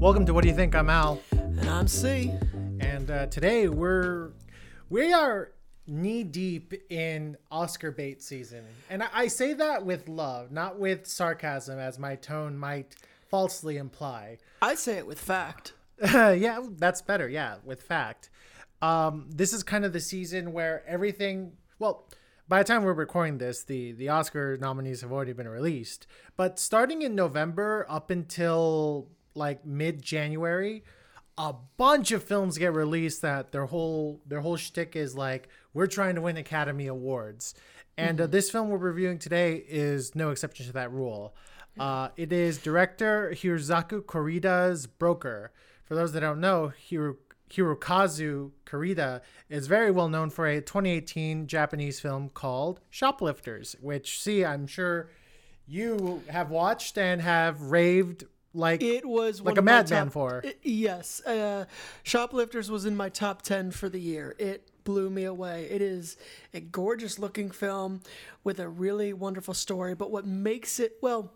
Welcome to What Do You Think? I'm Al, And I'm C. and uh, today we're we are knee deep in Oscar bait season, and I, I say that with love, not with sarcasm, as my tone might falsely imply. I say it with fact. yeah, that's better. Yeah, with fact. Um, this is kind of the season where everything. Well, by the time we're recording this, the the Oscar nominees have already been released. But starting in November up until like mid January, a bunch of films get released that their whole their whole shtick is like we're trying to win Academy Awards. And uh, this film we're reviewing today is no exception to that rule. Uh, it is director Hirozaku Koreeda's Broker. For those that don't know, Hiro, Hirokazu Koreeda is very well known for a 2018 Japanese film called Shoplifters, which, see, I'm sure you have watched and have raved like It was like a madman for. I- yes, uh, Shoplifters was in my top ten for the year. It blew me away. It is a gorgeous looking film with a really wonderful story. But what makes it well,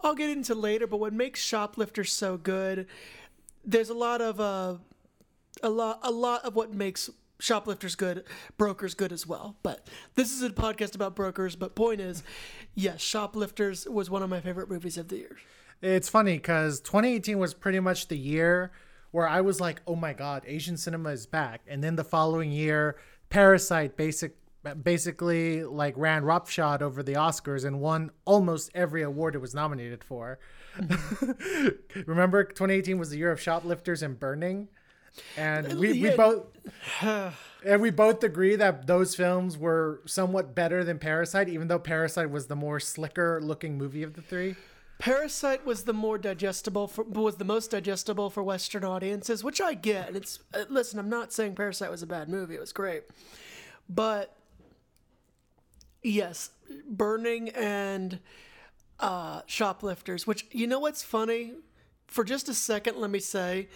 I'll get into later. But what makes Shoplifters so good, there's a lot of uh, a lot a lot of what makes shoplifters good brokers good as well but this is a podcast about brokers but point is yes shoplifters was one of my favorite movies of the year It's funny because 2018 was pretty much the year where I was like, "Oh my God, Asian cinema is back!" And then the following year, Parasite basic basically like ran roughshod over the Oscars and won almost every award it was nominated for. Remember, 2018 was the year of Shoplifters and Burning, and we, we both and we both agree that those films were somewhat better than Parasite, even though Parasite was the more slicker looking movie of the three. Parasite was the more digestible for was the most digestible for Western audiences, which I get. And It's uh, listen, I'm not saying Parasite was a bad movie; it was great, but yes, Burning and uh, Shoplifters. Which you know what's funny? For just a second, let me say,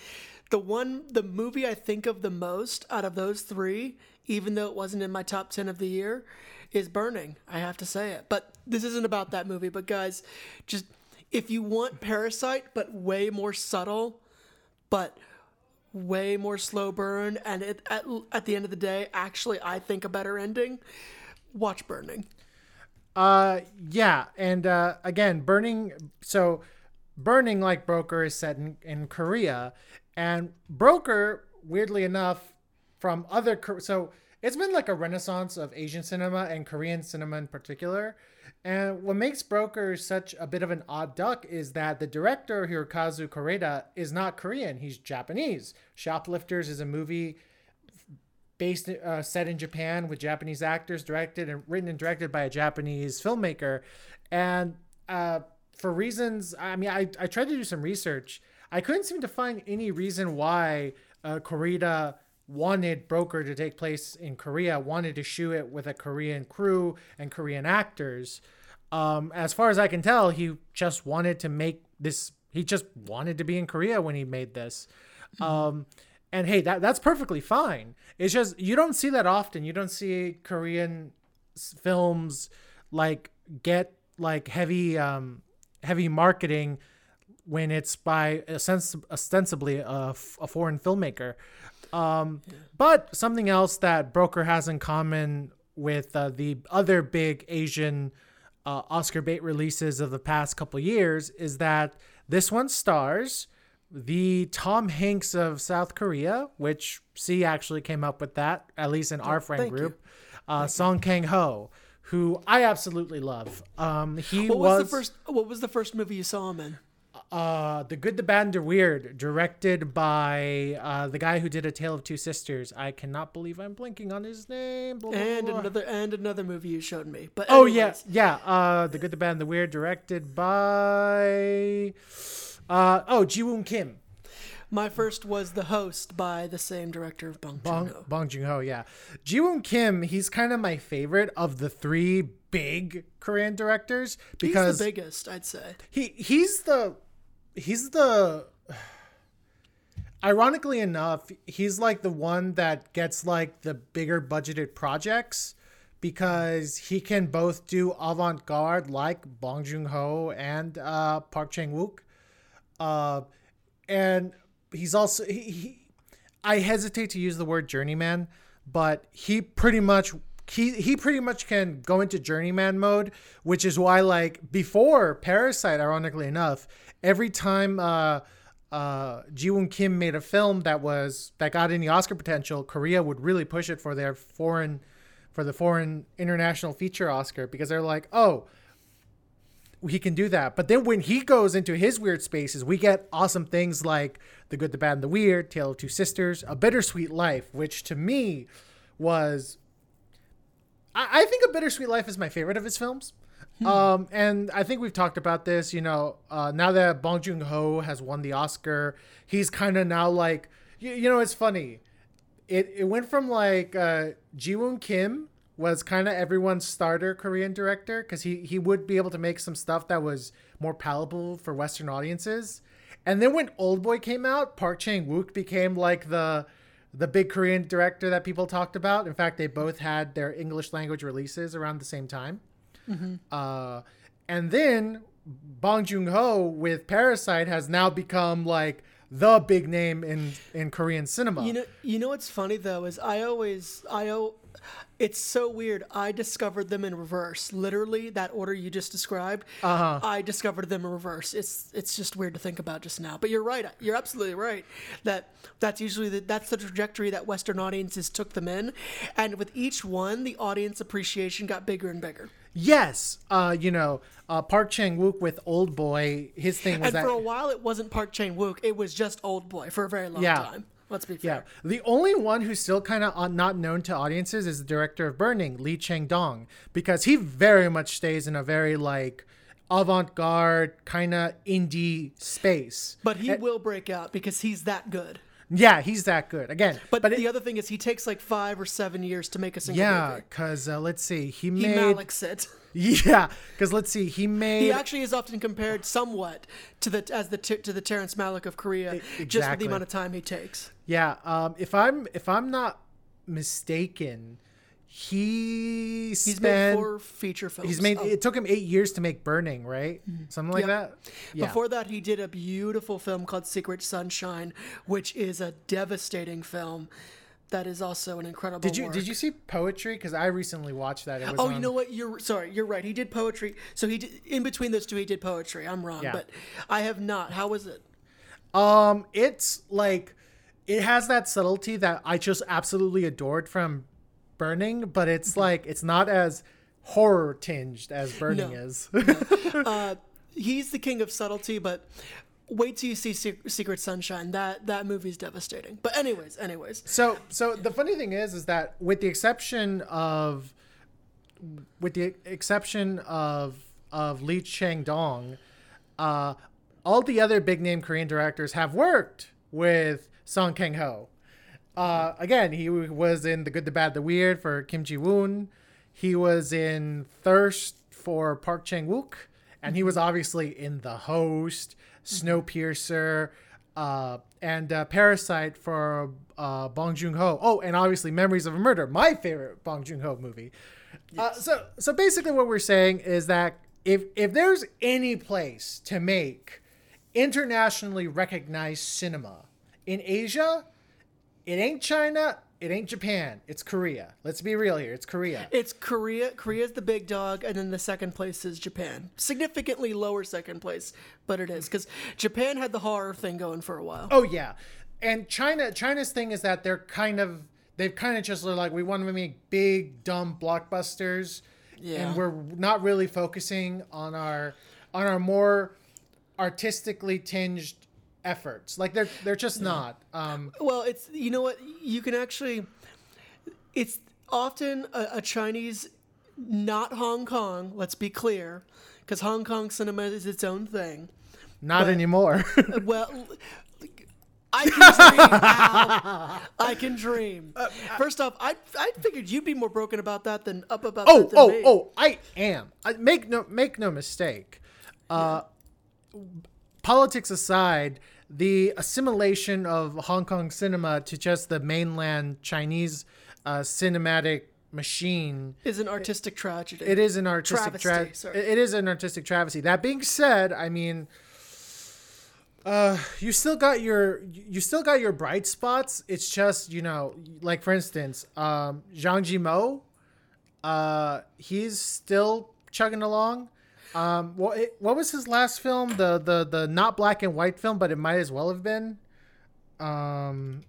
the one the movie I think of the most out of those three, even though it wasn't in my top ten of the year, is Burning. I have to say it, but this isn't about that movie. But guys, just if you want Parasite, but way more subtle, but way more slow burn, and it, at, at the end of the day, actually, I think a better ending. Watch Burning. Uh, yeah, and uh, again, burning. So, burning like Broker is set in, in Korea, and Broker, weirdly enough, from other so it's been like a renaissance of Asian cinema and Korean cinema in particular. And what makes Broker such a bit of an odd duck is that the director Hirokazu Koreeda is not Korean; he's Japanese. Shoplifters is a movie based uh, set in Japan with Japanese actors, directed and written and directed by a Japanese filmmaker. And uh, for reasons, I mean, I, I tried to do some research. I couldn't seem to find any reason why uh, Koreeda wanted Broker to take place in Korea, wanted to shoot it with a Korean crew and Korean actors. Um, as far as I can tell, he just wanted to make this. He just wanted to be in Korea when he made this. Um, and hey, that that's perfectly fine. It's just you don't see that often. You don't see Korean films like get like heavy um heavy marketing when it's by ostens- ostensibly a, f- a foreign filmmaker. Um, But something else that Broker has in common with uh, the other big Asian uh, Oscar bait releases of the past couple years is that this one stars the Tom Hanks of South Korea, which C actually came up with that, at least in our friend group, uh, Song Kang Ho, who I absolutely love. Um, he What was, was, the first? What was the first movie you saw him in? Uh, The Good, the Bad, and the Weird, directed by uh, the guy who did A Tale of Two Sisters. I cannot believe I'm blinking on his name. Blah, blah, And blah. another and another movie you showed me. But Oh yeah, yeah. Uh, the Good, the Bad, and the Weird, directed by uh, oh Ji Woon Kim, my first was The Host by the same director of Bong Bong Joon-ho. Bong Joon Ho. Yeah, Ji Woon Kim. He's kind of my favorite of the three big Korean directors because He's the biggest, I'd say. he he's the he's the ironically enough he's like the one that gets like the bigger budgeted projects because he can both do avant-garde like Bong Joon-ho and uh, Park Chang-wook. uh, and he's also he, he I hesitate to use the word journeyman, but he pretty much he he pretty much can go into journeyman mode, which is why like before Parasite, ironically enough, every time uh uh Kim made a film that was that got any Oscar potential, Korea would really push it for their foreign for the foreign international feature Oscar because they're like, oh, he can do that. But then when he goes into his weird spaces, we get awesome things like The Good, the Bad, and the Weird, Tale of Two Sisters, A Bittersweet Life, which to me was. I, I think A Bittersweet Life is my favorite of his films. Hmm. Um, and I think we've talked about this, you know, uh, now that Bong Joon Ho has won the Oscar, he's kind of now like, you, you know, it's funny. It, it went from like uh, Ji Woon Kim was kind of everyone's starter Korean director because he he would be able to make some stuff that was more palatable for Western audiences. And then when Old Boy came out, Park Chang Wook became like the the big Korean director that people talked about. In fact, they both had their English language releases around the same time. Mm-hmm. Uh, and then Bong Joon Ho with Parasite has now become like the big name in in Korean cinema. You know, you know what's funny though is I always I it's so weird. I discovered them in reverse. Literally, that order you just described. Uh-huh. I discovered them in reverse. It's it's just weird to think about just now. But you're right. You're absolutely right. That that's usually the, that's the trajectory that Western audiences took them in, and with each one, the audience appreciation got bigger and bigger. Yes, uh, you know, uh, Park Chan Wook with Old Boy. His thing was and that for a while it wasn't Park Chan Wook. It was just Old Boy for a very long yeah. time. Let's be fair. Yeah. The only one who's still kind of not known to audiences is the director of Burning, Lee Chang Dong, because he very much stays in a very like avant-garde kind of indie space. But he and, will break out because he's that good. Yeah, he's that good. Again, but, but the it, other thing is he takes like five or seven years to make a single yeah, movie. Yeah, because uh, let's see, he made. He Malik's it. Yeah, because let's see, he made. He actually is often compared somewhat to the as the to the Terrence Malick of Korea, exactly. just for the amount of time he takes. Yeah, um, if I'm if I'm not mistaken, he he's spent, made four feature films. He's made. Oh. It took him eight years to make Burning, right? Mm-hmm. Something like that. Yeah. Before that, he did a beautiful film called Secret Sunshine, which is a devastating film that is also an incredible. Did you work. did you see poetry? Because I recently watched that. oh, on... you know what? You're sorry. You're right. He did poetry. So he did, in between those two, he did poetry. I'm wrong, yeah. but I have not. How was it? Um, it's like it has that subtlety that I just absolutely adored from Burning, but it's mm-hmm. like it's not as horror tinged as Burning no. is. no. uh, he's the king of subtlety, but wait till you see Secret Sunshine. That that movie's devastating. But anyways, anyways. So so the funny thing is, is that with the exception of, with the exception of of Lee Chang Dong, uh, all the other big name Korean directors have worked with Song Kang Ho. Uh, again, he was in The Good, the Bad, the Weird for Kim Ji Woon. He was in Thirst for Park Chang Wook, and he was obviously in The Host. Snowpiercer, uh, and uh, Parasite for uh, Bong Joon Ho. Oh, and obviously Memories of a Murder, my favorite Bong Joon Ho movie. Uh, yes. so, so basically, what we're saying is that if if there's any place to make internationally recognized cinema in Asia, it ain't China, it ain't Japan. It's Korea. Let's be real here. It's Korea. It's Korea. Korea's the big dog, and then the second place is Japan. Significantly lower second place, but it is because Japan had the horror thing going for a while. Oh yeah, and China. China's thing is that they're kind of they've kind of just like we want to make big dumb blockbusters, yeah. and we're not really focusing on our on our more artistically tinged efforts. Like they're they're just not. Um, well, it's you know what you can actually. It's often a, a Chinese, not Hong Kong. Let's be clear, because Hong Kong cinema is its own thing. Not but, anymore. well. I can dream. Al. I can dream. Uh, First off, I I figured you'd be more broken about that than up about oh, oh, me. oh! I am. I, make no make no mistake. Uh, yeah. Politics aside, the assimilation of Hong Kong cinema to just the mainland Chinese uh, cinematic machine is an artistic tragedy. It is an artistic tragedy. Tra- it is an artistic travesty. That being said, I mean, uh, you still got your you still got your bright spots. It's just you know, like for instance, um, Zhang Yimou, uh, he's still chugging along. Um, what what was his last film? The the the not black and white film, but it might as well have been. Um,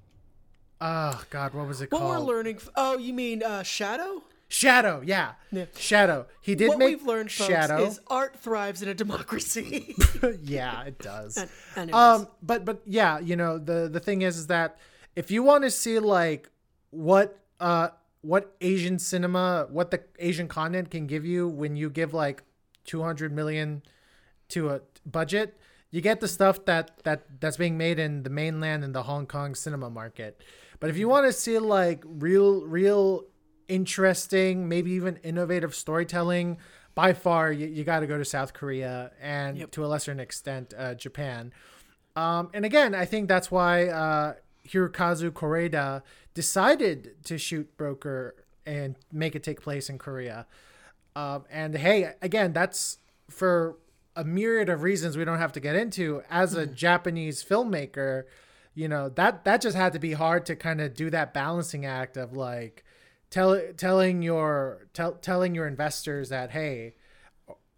oh God, what was it What called? we're learning. f- Oh, you mean uh, Shadow? Shadow, yeah. Yeah. Shadow. He did what make we've learned, folks, Shadow. is art thrives in a democracy. yeah, it does. And- um, but but yeah, you know the the thing is, is that if you want to see like what uh what Asian cinema, what the Asian continent can give you when you give like two hundred million to a budget, you get the stuff that that that's being made in the mainland and the Hong Kong cinema market. But if you want to see like real real interesting, maybe even innovative storytelling, by far you, you got to go to South Korea and Yep. to a lesser extent uh, Japan. Um, and again, I think that's why uh, Hirokazu Koreeda decided to shoot Broker and make it take place in Korea. Um, and hey, again, that's for a myriad of reasons we don't have to get into. As a Japanese filmmaker, you know that that just had to be hard to kind of do that balancing act of like tell, telling your tell, telling your investors that hey,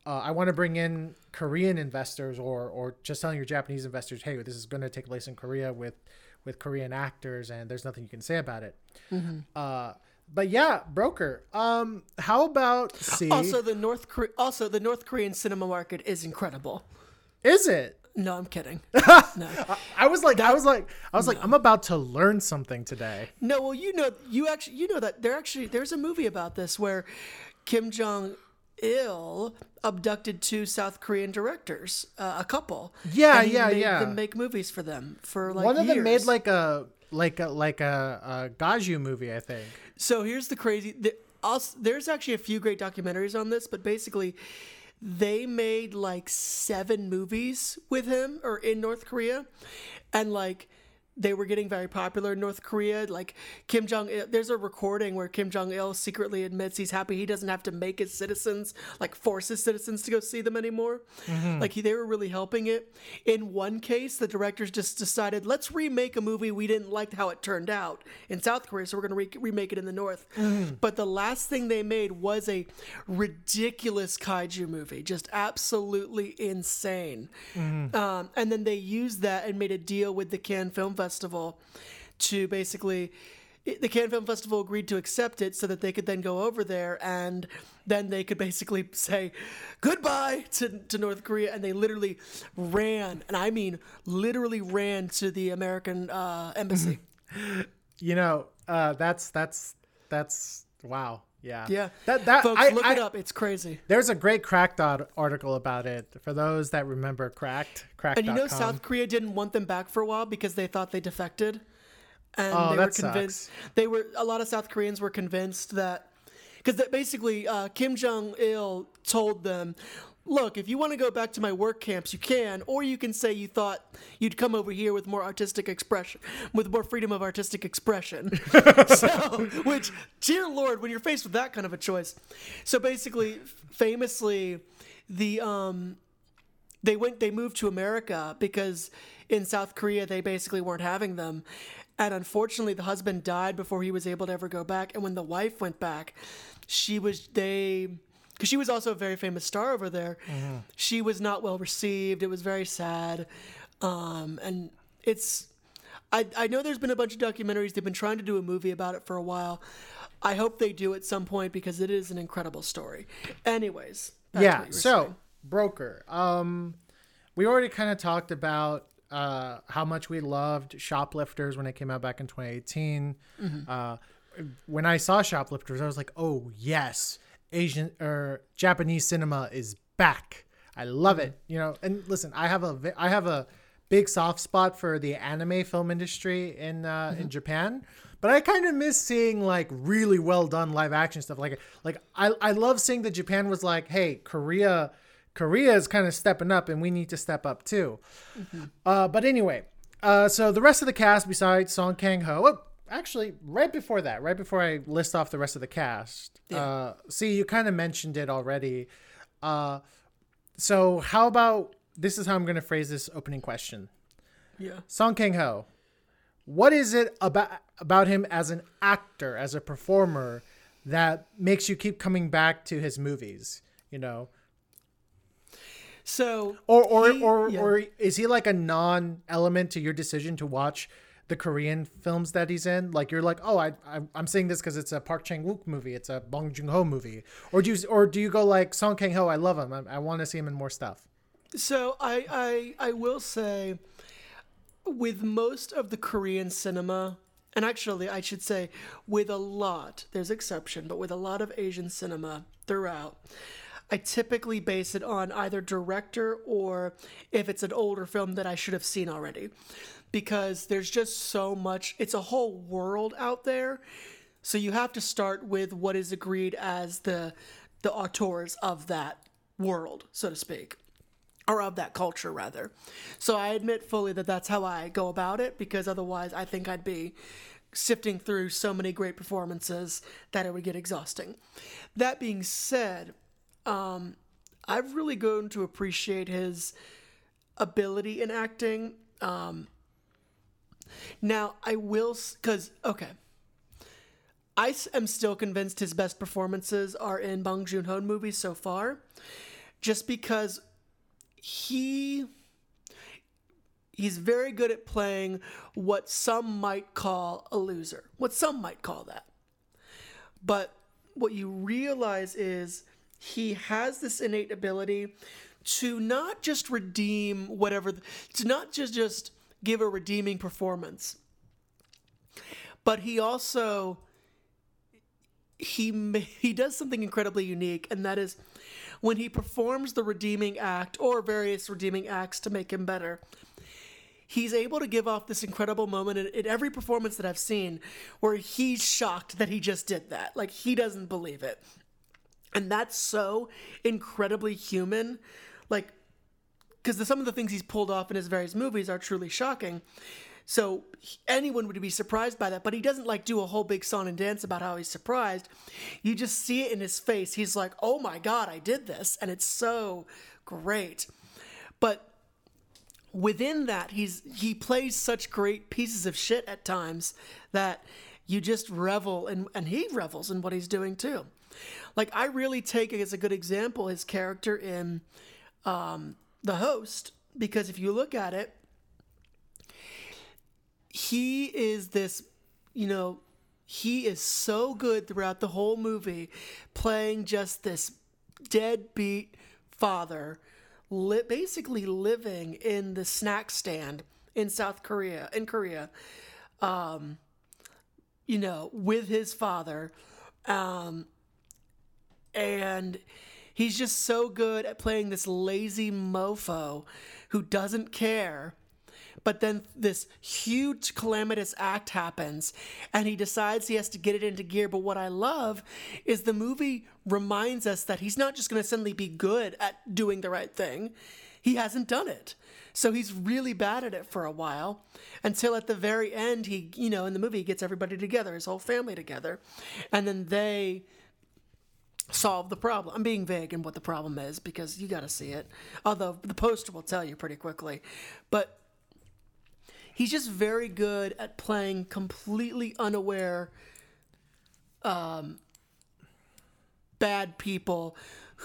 uh, I want to bring in Korean investors or or just telling your Japanese investors, hey, this is going to take place in Korea with with Korean actors, and there's nothing you can say about it. Uh, but yeah, broker. Um, how about see? also, the North Kore- also the North Korean cinema market is incredible. is it? No, I'm kidding. no, I was like, I was like, I was like, I'm about to learn something today. no. Well, you know, you actually, you know that there actually there's a movie about this where Kim Jong Il abducted two South Korean directors, uh, a couple. Yeah, yeah, made yeah. Them make movies for them for like One of them made like a like a like a, a kaiju movie, I think. So here's the crazy. The, also, there's actually a few great documentaries on this, but basically, they made like seven movies with him or in North Korea, and like they were getting very popular in North Korea. Like Kim Jong Il, there's a recording where Kim Jong Il secretly admits he's happy he doesn't have to make his citizens like force his citizens to go see them anymore. Mm-hmm. Like he, they were really helping it. In one case, the directors just decided let's remake a movie we didn't like how it turned out in South Korea, so we're gonna re- remake it in the North. Mm-hmm. But the last thing they made was a ridiculous kaiju movie, just absolutely insane. Mm-hmm. Um, and then they used that and made a deal with the Cannes Film Festival to basically. The Cannes Film Festival agreed to accept it so that they could then go over there and then they could basically say goodbye to, to North Korea. And they literally ran, and I mean literally ran to the American uh, embassy. You know, uh, that's that's that's wow. Yeah. Yeah. That that Folks, I, look I- it up. It's crazy. There's a great Cracked art- article about it for those that remember Cracked. Cracked. And you know, South Korea didn't want them back for a while because they thought they defected, and Oh, they were convinced. sucks. They were a lot of South Koreans were convinced that because basically uh, Kim Jong Il told them, "Look, if you want to go back to my work camps, you can, or you can say you thought you'd come over here with more artistic expression, with more freedom of artistic expression." so, which, dear Lord, when you're faced with that kind of a choice, so basically, famously, the um they went they moved to America because in South Korea they basically weren't having them. And unfortunately the husband died before he was able to ever go back and when the wife went back, she was they because she was also a very famous star over there. She was not well received. It was very sad. Um, and it's I, I know there's been a bunch of documentaries. They've been trying to do a movie about it for a while. I hope they do at some point because it is an incredible story. Anyways, yeah. what you were So saying. broker. Um, we already kind of talked about uh how much we loved Shoplifters when it came out back in 2018. Mm-hmm. Uh, when I saw Shoplifters, I was like, oh yes, Asian or Japanese cinema is back. I love Mm-hmm. it. You know, and listen, I have a I have a big soft spot for the anime film industry in uh, Mm-hmm. in Japan. But I kind of miss seeing like really well done live action stuff. Like like I I love seeing that Japan was like, hey, Korea Korea is kind of stepping up, and we need to step up too. Uh, but anyway, uh, so the rest of the cast besides Song Kang Ho. Oh, actually, right before that, right before I list off the rest of the cast, uh, see, you kind of mentioned it already. Uh, so how about this is how I'm going to phrase this opening question. Yeah. Song Kang Ho. What is it about about him as an actor, as a performer, that makes you keep coming back to his movies? You know, So or or he- or, yeah. or is he like a non-element to your decision to watch the Korean films that he's in? Like you're like, oh, I, I I'm saying this because it's a Park Chang Wook movie, it's a Bong Joon Ho movie, or do you or do you go like Song Kang Ho? I love him. I, I want to see him in more stuff. So I, I I will say, with most of the Korean cinema, and actually I should say with a lot, there's exception, but with a lot of Asian cinema throughout, I typically base it on either director or if it's an older film that I should have seen already, because there's just so much. It's a whole world out there, so you have to start with what is agreed as the the auteurs of that world, so to speak or of that culture rather. So I admit fully that that's how I go about it because otherwise I think I'd be sifting through so many great performances that it would get exhausting. That being said, um, I've really grown to appreciate his ability in acting. Um, now I will, because okay, I am still convinced his best performances are in Bong Joon Ho movies so far, just because he he's very good at playing what some might call a loser. What some might call that. But what you realize is he has this innate ability to not just redeem whatever to not just just give a redeeming performance. But he also he he does something incredibly unique and that is when he performs the redeeming act or various redeeming acts to make him better he's able to give off this incredible moment in, in every performance that i've seen where he's shocked that he just did that. Like he doesn't believe it. And that's so incredibly human. Like because some of the things he's pulled off in his various movies are truly shocking so anyone would be surprised by that, but he doesn't like do a whole big song and dance about how he's surprised. You just see it in his face. He's like, "Oh my god, I did this." And it's so great. But within that, he's he plays such great pieces of shit at times that you just revel and and he revels in what he's doing too. Like I really take as a good example his character in um, The Host because if you look at it, he is this, you know, he is so good throughout the whole movie playing just this deadbeat father, li- basically living in the snack stand in South Korea, in Korea, um, you know, with his father. Um, and he's just so good at playing this lazy mofo who doesn't care. But then this huge calamitous act happens and he decides he has to get it into gear. But what i love is the movie reminds us that he's not just going to suddenly be good at doing the right thing. He hasn't done it. So he's really bad at it for a while until at the very end he you know in the movie he gets everybody together his whole family together. And then they solve the problem. I'm being vague in what the problem is because you got to see it. Although the poster will tell you pretty quickly. But he's just very good at playing completely unaware um, bad people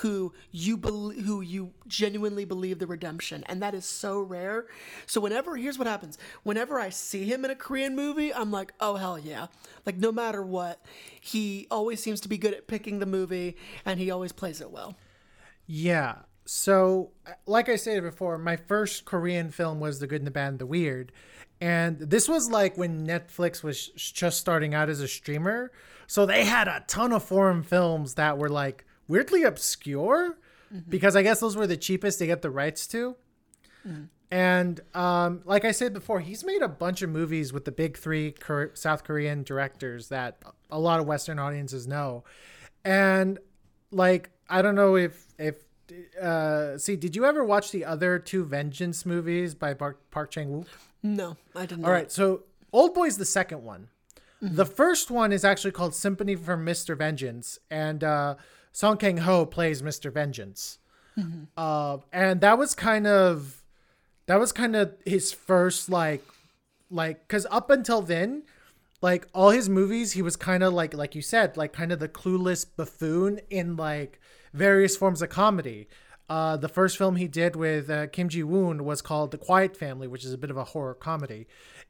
who you bel who you genuinely believe the redemption and that is so rare so whenever here's what happens whenever i see him in a korean movie i'm like oh hell yeah like no matter what he always seems to be good at picking the movie and he always plays it well Yeah. So, like I said before, my first Korean film was The Good and the Bad and the Weird. And this was like when Netflix was just starting out as a streamer. So they had a ton of foreign films that were like weirdly obscure because I guess those were the cheapest to get the rights to. And um, like I said before, he's made a bunch of movies with the big three Kor- South Korean directors that a lot of Western audiences know. And like, I don't know if if uh, see, did you ever watch the other two Vengeance movies by Park, Park Chang Wook? no i didn't All right, so Old Boy's the second one. The first one is actually called Sympathy for Mr. Vengeance, and uh, Song Kang Ho plays Mr. Vengeance. Uh, and that was kind of that was kind of his first like like because up until then like all his movies he was kind of like like you said like kind of the clueless buffoon in like various forms of comedy uh, the first film he did with uh, Kim Ji Woon was called The Quiet Family, which is a bit of a horror comedy.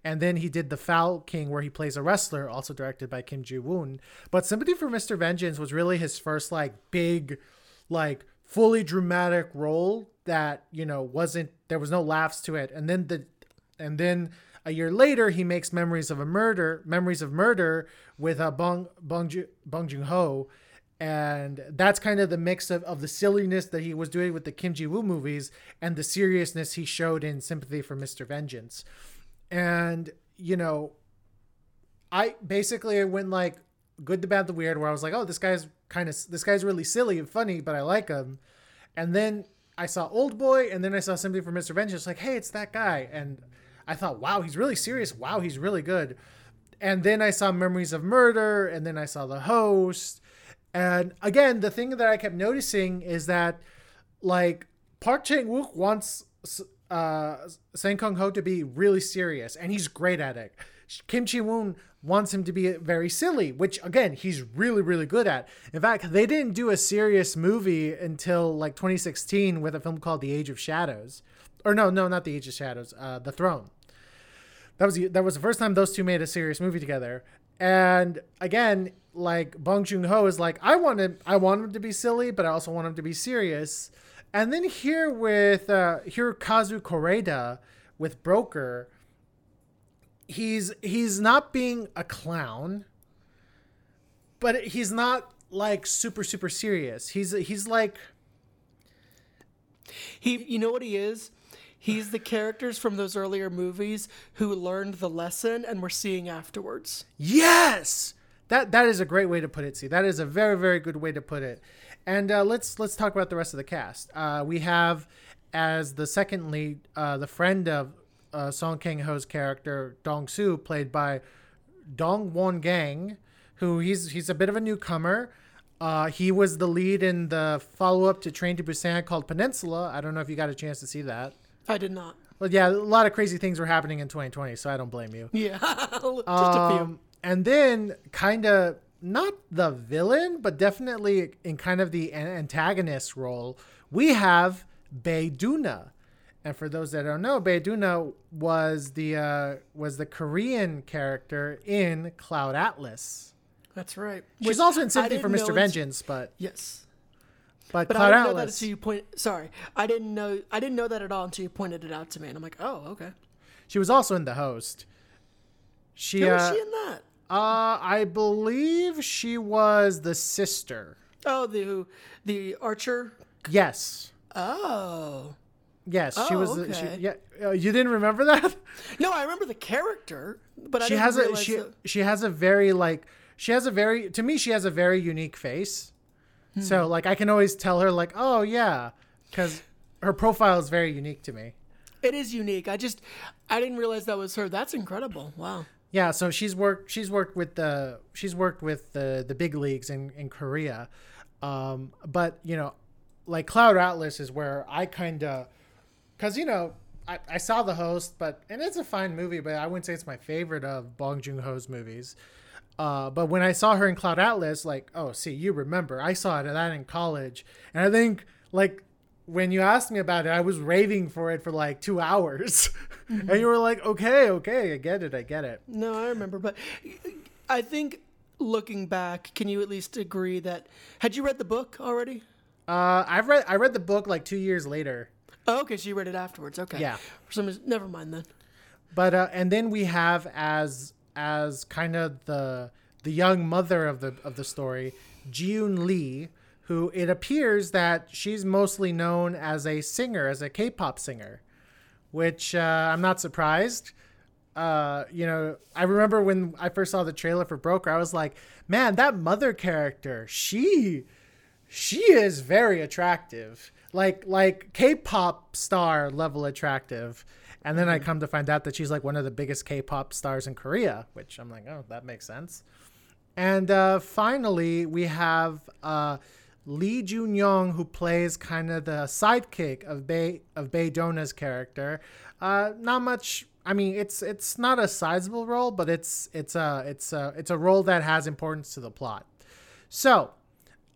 And then he did The Foul King, where he plays a wrestler, also directed by Kim Ji Woon. But Sympathy for Mr. Vengeance was really his first, like, big, like, fully dramatic role that, you know, wasn't, there was no laughs to it. And then the, and then a year later, he makes Memories of a Murder, Memories of Murder with uh, Bong, Bong, Bong Joon Ho and that's kind of the mix of, of the silliness that he was doing with the Kim Ji Woo movies and the seriousness he showed in Sympathy for Mr. Vengeance. And, you know, I basically went like good, the bad, the weird, where I was like, oh, this guy's kind of, this guy's really silly and funny, but I like him. And then I saw Old Boy, and then I saw Sympathy from Mr. Vengeance, like, hey, it's that guy. And I thought, wow, he's really serious. Wow, he's really good. And then I saw Memories of Murder, and then I saw The Host and again, the thing that I kept noticing is that, like, Park Chan Wook wants uh, Song Kang Ho to be really serious, and he's great at it. Kim Ji Woon wants him to be very silly, which again he's really really good at. In fact, they didn't do a serious movie until like 2016 with a film called The Age of Shadows, or no, no, not The Age of Shadows, uh, The Throne. That was that was the first time those two made a serious movie together. And again, like Bong Joon Ho is like, I want him, I want him to be silly, but I also want him to be serious. And then here with uh, Hirokazu Koreeda with Broker, he's he's not being a clown, but he's not like super super serious. He's he's like he. You know what he is? He's the characters from those earlier movies who learned the lesson and we're seeing afterwards. Yes, that that is a great way to put it. See, that is a very very good way to put it. And uh, let's let's talk about the rest of the cast. Uh, we have as the second lead uh, the friend of uh, Song Kang Ho's character Dong Soo, played by Dong Won Gang, who he's he's a bit of a newcomer. Uh, he was the lead in the follow up to Train to Busan called Peninsula. I don't know if you got a chance to see that. I did not. Well, yeah, a lot of crazy things were happening in 2020, so I don't blame you. Yeah, just um, a few. Um, and then, kind of not the villain, but definitely in kind of the antagonist role, we have Bae Doona. And for those that don't know, Bae Doona was the uh, was the Korean character in Cloud Atlas. That's right. She's Which also in Sympathy for Mr. Vengeance, but yes, but, but Cloud I didn't Atlas. know that until you point. Sorry, I didn't know. I didn't know that at all until you pointed it out to me, and I'm like, oh, okay. She was also in the host. She uh, was she in that? Uh, I believe she was the sister. Oh, the the archer. Yes. Oh. Yes, oh, she was. Okay. She, yeah, uh, you didn't remember that? No, I remember the character, but she I has a she that... she has a very like she has a very to me she has a very unique face. Hmm. So like I can always tell her like oh yeah, because her profile is very unique to me. It is unique. I just I didn't realize that was her. That's incredible. Wow. Yeah, so she's worked she's worked with the she's worked with the the big leagues in in Korea. Um but, you know, like Cloud Atlas is where I kind of cuz you know, I, I saw the host, but and it's a fine movie, but I wouldn't say it's my favorite of Bong Joon Ho's movies. Uh, but when I saw her in Cloud Atlas, like, oh, see, you remember, I saw it that in college, and I think like when you asked me about it, I was raving for it for like two hours. Mm-hmm. and you were like, okay, okay, I get it, I get it. No, I remember. But I think looking back, can you at least agree that had you read the book already? Uh, I've read I read the book like two years later. Oh, okay, so you read it afterwards. Okay. Yeah. For some reason, never mind then. But uh, and then we have as as kind of the the young mother of the of the story, Jiun Lee, who it appears that she's mostly known as a singer, as a K-pop singer which uh, I'm not surprised. Uh, you know, I remember when I first saw the trailer for Broker, I was like, man, that mother character, she she is very attractive. Like like K-pop star level attractive. And then mm-hmm. I come to find out that she's like one of the biggest K-pop stars in Korea, which I'm like, oh, that makes sense. And uh, finally, we have uh, Lee Jun Young, who plays kind of the sidekick of Bae of Bae Doona's character. Uh, not much. I mean, it's it's not a sizable role, but it's it's a it's a it's a role that has importance to the plot. So,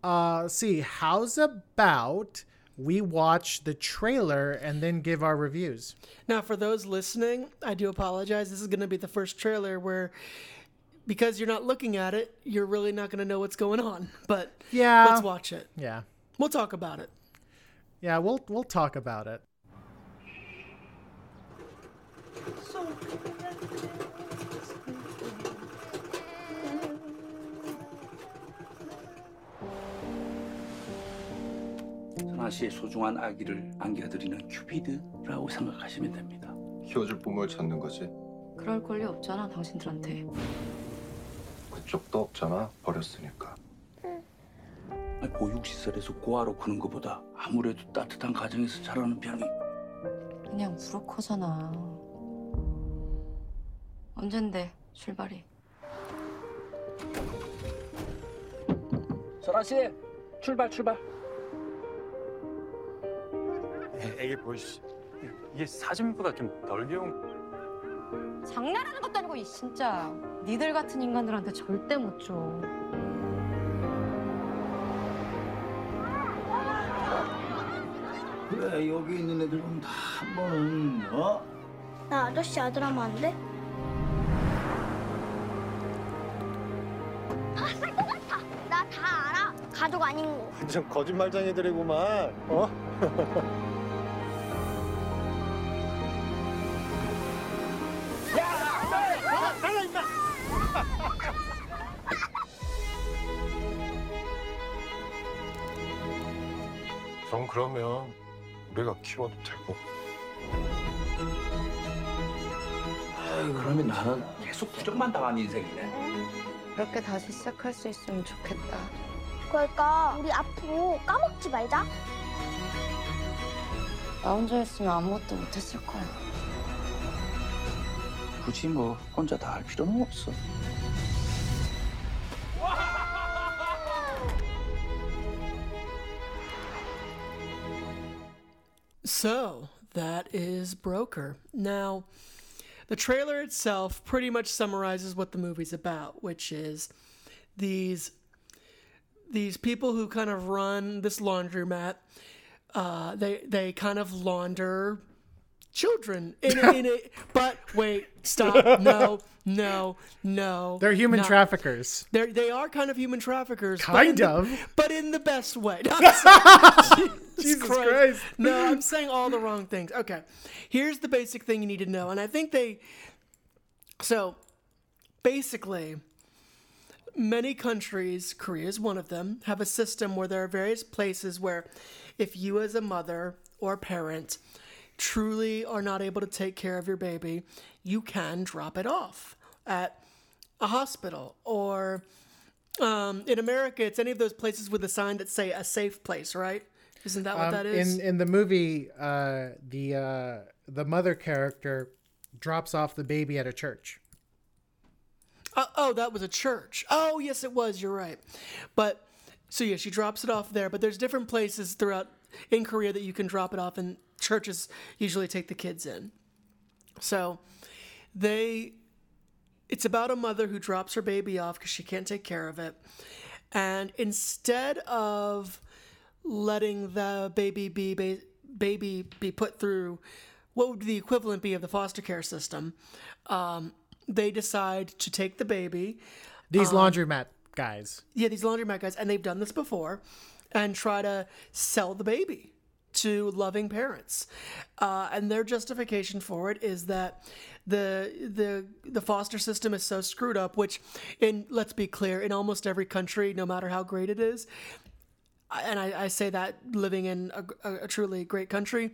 uh, see, how's about we watch the trailer and then give our reviews? Now, for those listening, I do apologize. This is going to be the first trailer where, because you're not looking at it, you're really not going to know what's going on. But Yeah. let's watch it. Yeah, We'll talk about it. yeah, we'll we'll talk about it. 선아 씨의 소중한 아기를 안겨드리는 큐피드라고 생각하시면 됩니다. 키워줄 부모를 찾는 거지. 그럴 권리 없잖아 당신들한테 그 쪽도 없잖아. 버렸으니까. 아니, 보육시설에서 고아로 크는 것보다 아무래도 따뜻한 가정에서 자라는 편이 그냥 무력하잖아 언젠데 출발이 선아 씨 출발 출발. 애기 보이시 이게 사진보다 좀온 장난하는 것도 아니고 이 진짜 니들 같은 인간들한테 절대 못 줘 그래 여기 있는 애들은 다한 번은 어? 나 아저씨 아들 하면 안 돼? 아쌀것 같아. 나 다 알아. 가족 아닌 거. 완전 거짓말쟁이들이구만 어? 그럼 그러면 우리가 키워도 되고. 그러면 나는 계속 부정만 당한 인생이네. 그렇게 다시 시작할 수 있으면 좋겠다 그러니까 우리 앞으로 까먹지 말자. 나 혼자였으면 아무것도 못했을 거야 굳이 뭐 혼자 다 할 필요는 없어. So that is Broker. Now, the trailer itself pretty much summarizes what the movie's about, which is these these people who kind of run this laundromat. Uh, they they kind of launder children in a, in a but wait stop no no no They're human not- traffickers. they're, they are kind of human traffickers but Kind in the- of. but in the best way Jesus Christ. no, I'm saying all the wrong things. Okay. Here's the basic thing you need to know. And I think they. So, basically, many countries, Korea is one of them, have a system where there are various places where if you, as a mother or parent, truly are not able to take care of your baby, you can drop it off at a hospital or. Um, in America, it's any of those places with a sign that say a safe place, right? Isn't that what Um, that is? In in the movie, uh, the uh, the mother character drops off the baby at a church. Uh, oh, that was a church. Oh, yes, it was. You're right. But so yeah, she drops it off there. But there's different places throughout in Korea that you can drop it off, and churches usually take the kids in. So they, it's about a mother who drops her baby off because she can't take care of it, and instead of letting the baby be ba- baby be put through what would the equivalent be of the foster care system, um, they decide to take the baby. These Um, laundromat guys. Yeah, these laundromat guys, and they've done this before, and try to sell the baby to loving parents. Uh, and their justification for it is that the the the foster system is so screwed up. Which, in let's be clear, in almost every country, no matter how great it is, and I, I say that living in a, a, truly great country,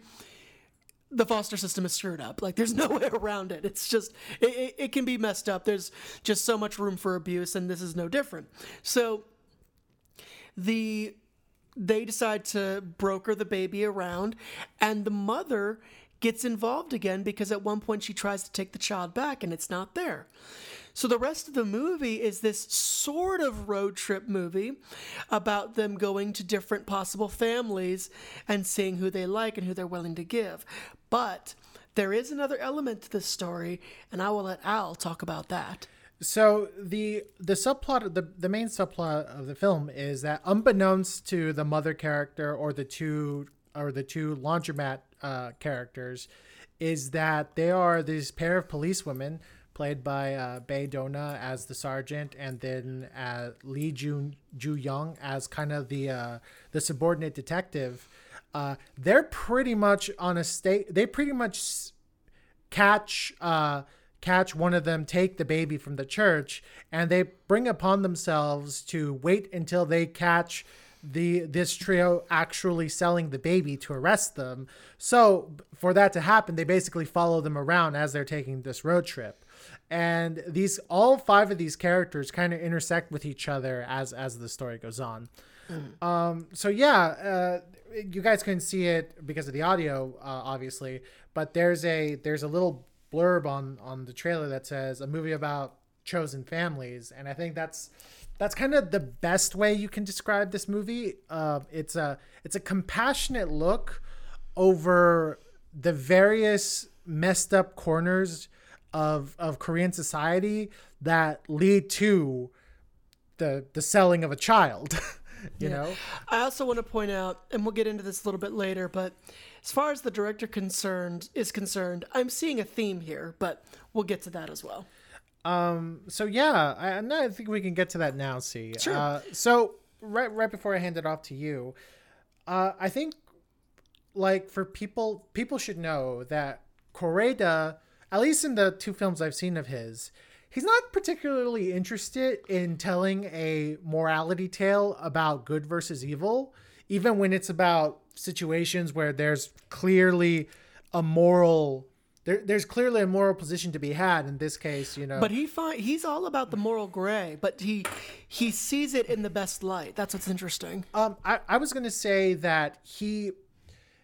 the foster system is screwed up. Like there's no way around it. It's just it, it can be messed up. There's just so much room for abuse, and this is no different. So the they decide to broker the baby around, and the mother gets involved again because at one point she tries to take the child back and it's not there. So the rest of the movie is this sort of road trip movie about them going to different possible families and seeing who they like and who they're willing to give. But there is another element to this story, and I will let Al talk about that. So the the subplot, the the main subplot of the film is that unbeknownst to the mother character or the two or the two laundromat uh, characters, is that they are this pair of policewomen played by uh, Bae Doona as the sergeant, and then uh, Lee Ju Ju Young as kind of the uh, the subordinate detective. Uh, they're pretty much on a state. They pretty much catch uh, catch one of them take the baby from the church, and they bring upon themselves to wait until they catch the this trio actually selling the baby to arrest them. So for that to happen, they basically follow them around as they're taking this road trip. And these all five of these characters kind of intersect with each other as as the story goes on. Um, so yeah, uh, you guys couldn't see it because of the audio, uh, obviously. But there's a there's a little blurb on on the trailer that says a movie about chosen families, and I think that's that's kind of the best way you can describe this movie. Uh, it's a it's a compassionate look over the various messed up corners of of Korean society that lead to the the selling of a child. you know, I also want to point out, and we'll get into this a little bit later, but as far as the director concerned is concerned, I'm seeing a theme here, but we'll get to that as well. Um. So yeah, I, I think we can get to that now. See. Sure. Uh, so right, right before I hand it off to you, uh, I think, like for people, people should know that Koreeda, at least in the two films I've seen of his, he's not particularly interested in telling a morality tale about good versus evil, even when it's about situations where there's clearly a moral. There, there's clearly a moral position to be had in this case, you know. But he find, he's all about the moral gray, but he he sees it in the best light. That's what's interesting. Um, I, I was gonna say that he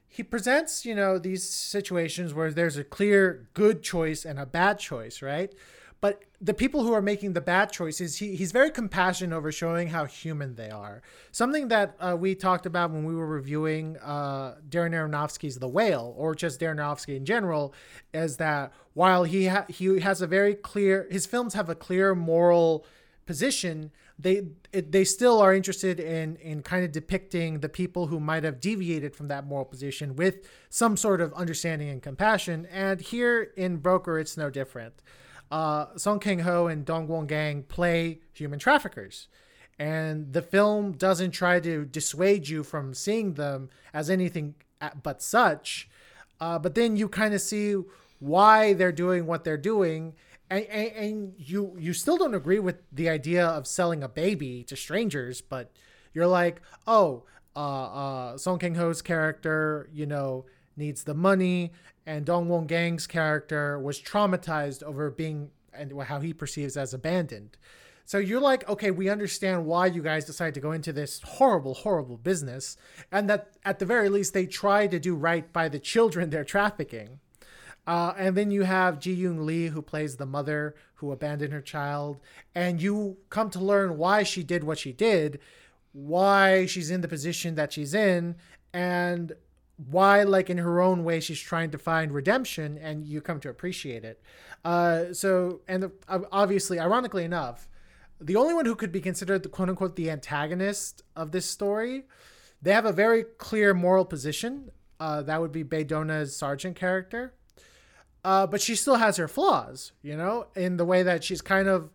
he presents you know these situations where there's a clear good choice and a bad choice, right? But the people who are making the bad choices, he, he's very compassionate over showing how human they are. Something that uh, we talked about when we were reviewing uh, Darren Aronofsky's The Whale, or just Darren Aronofsky in general, is that while he ha- he has a very clear, his films have a clear moral position they it, they still are interested in in kind of depicting the people who might have deviated from that moral position with some sort of understanding and compassion and here in broker it's no different uh, Song Kang Ho and Dong Won Gang play human traffickers. And the film doesn't try to dissuade you from seeing them as anything but such uh, but then you kind of see why they're doing what they're doing and, and, and you you still don't agree with the idea of selling a baby to strangers, but you're like, oh, uh, uh, Song Kang Ho's character, you know, needs the money, and Dong Won Gang's character was traumatized over being and how he perceives as abandoned. So you're like, okay, we understand why you guys decided to go into this horrible, horrible business, and that at the very least they try to do right by the children they're trafficking. Uh, and then you have Ji Yoon Lee, who plays the mother who abandoned her child, and you come to learn why she did what she did, why she's in the position that she's in, and why, like in her own way, she's trying to find redemption, and you come to appreciate it. Uh, so, and the, obviously, ironically enough, the only one who could be considered the quote unquote the antagonist of this story, they have a very clear moral position. Uh, that would be Bae Doona's sergeant character uh, but she still has her flaws, you know, in the way that she's kind of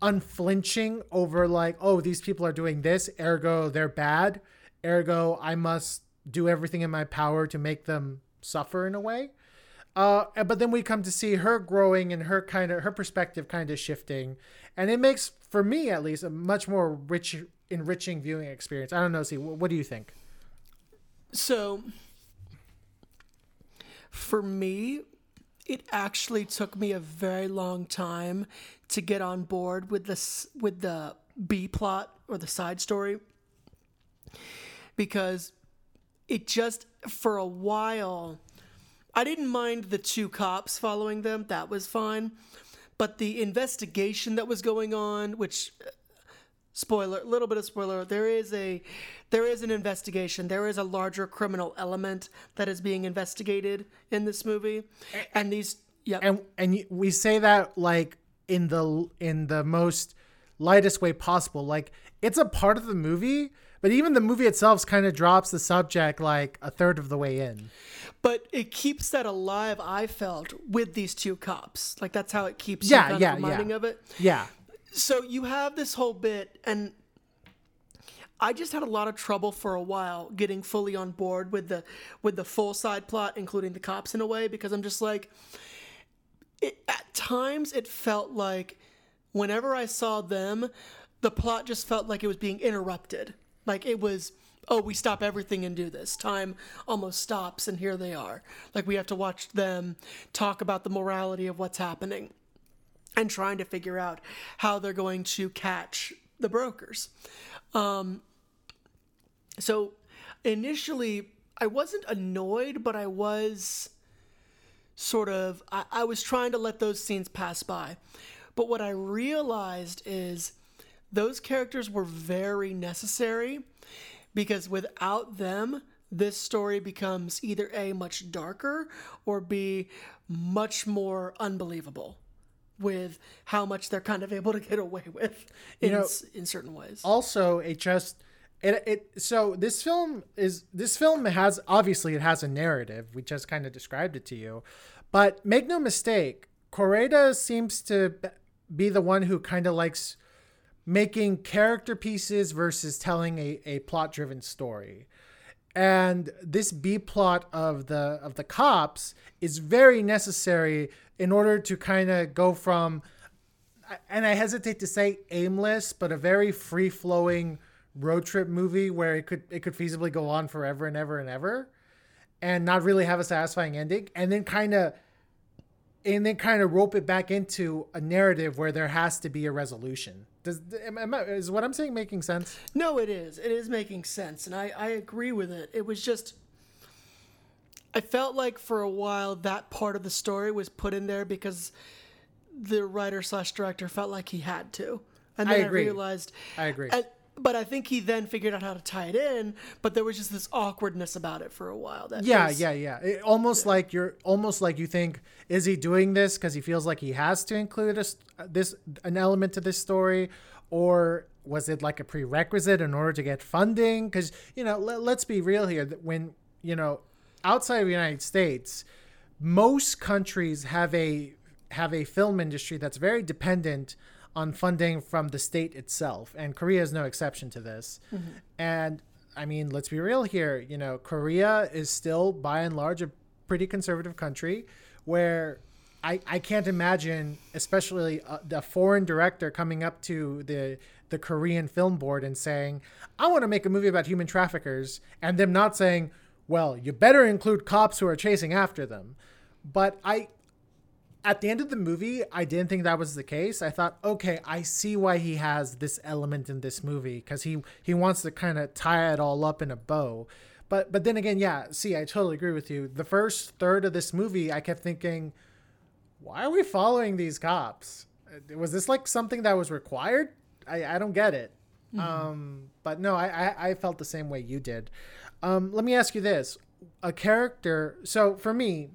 unflinching over like, oh, these people are doing this, ergo they're bad, ergo I must do everything in my power to make them suffer in a way. Uh, but then we come to see her growing and her kind of her perspective kind of shifting, and it makes for me at least a much more rich, enriching viewing experience. I don't know. See, what do you think? So, for me, it actually took me a very long time to get on board with this with the B plot or the side story because it just for a while I didn't mind the two cops following them. That was fine. But the investigation that was going on, which spoiler, a little bit of spoiler, there is a there is an investigation. There is a larger criminal element that is being investigated in this movie. And these yeah. and and we say that like in the in the most lightest way possible like it's a part of the movie but even the movie itself kind of drops the subject like a third of the way in but it keeps that alive, I felt, with these two cops. Like that's how it keeps Yeah, you kind yeah, of reminding yeah. of it. yeah so you have this whole bit and I just had a lot of trouble for a while getting fully on board with the with the full side plot including the cops in a way because I'm just like it, at times it felt like whenever I saw them the plot just felt like it was being interrupted like it was oh we stop everything and do this time almost stops and here they are like we have to watch them talk about the morality of what's happening and trying to figure out how they're going to catch the brokers. Um, so initially, I wasn't annoyed, but I was sort of, I, I was trying to let those scenes pass by. But what I realized is those characters were very necessary because without them, this story becomes either A, much darker, or B, much more unbelievable with how much they're kind of able to get away with in, know, in certain ways. also it just it, it so this film is this film has obviously it has a narrative we just kind of described it to you but make no mistake Koreeda seems to be the one who kind of likes making character pieces versus telling a, a plot driven story and this B plot of the of the cops is very necessary in order to kind of go from and I hesitate to say aimless, but a very free flowing road trip movie where it could it could feasibly go on forever and ever and ever, and not really have a satisfying ending, and then kind of and then kind of rope it back into a narrative where there has to be a resolution. Does am, am I, is what I'm saying making sense? No, it is. It is making sense, and I, I agree with it. It was just. I felt like for a while that part of the story was put in there because the writer slash director felt like he had to, and then I, agree. realized. I agree. And, but I think he then figured out how to tie it in. But there was just this awkwardness about it for a while. That Yeah, was- yeah, yeah. It, almost like you're almost like you think is he doing this because he feels like he has to include a, this an element to this story, or was it like a prerequisite in order to get funding? Because you know, let, let's be real here. That when you know, outside of the United States, most countries have a have a film industry that's very dependent on funding from the state itself and korea is no exception to this. Mm-hmm. And i mean let's be real here you know korea is still by and large a pretty conservative country where i, I can't imagine especially a, a foreign director coming up to the the korean film board and saying i want to make a movie about human traffickers and them not saying well you better include cops who are chasing after them. But i at the end of the movie, I didn't think that was the case. I thought, okay, I see why he has this element in this movie because he he wants to kind of tie it all up in a bow. But but then again, yeah, see, I totally agree with you. The first third of this movie, I kept thinking, why are we following these cops? Uh, Was this like something that was required? I, I don't get it. Um, but no, I, I I felt the same way you did. Um, let me ask you this: a character. So for me,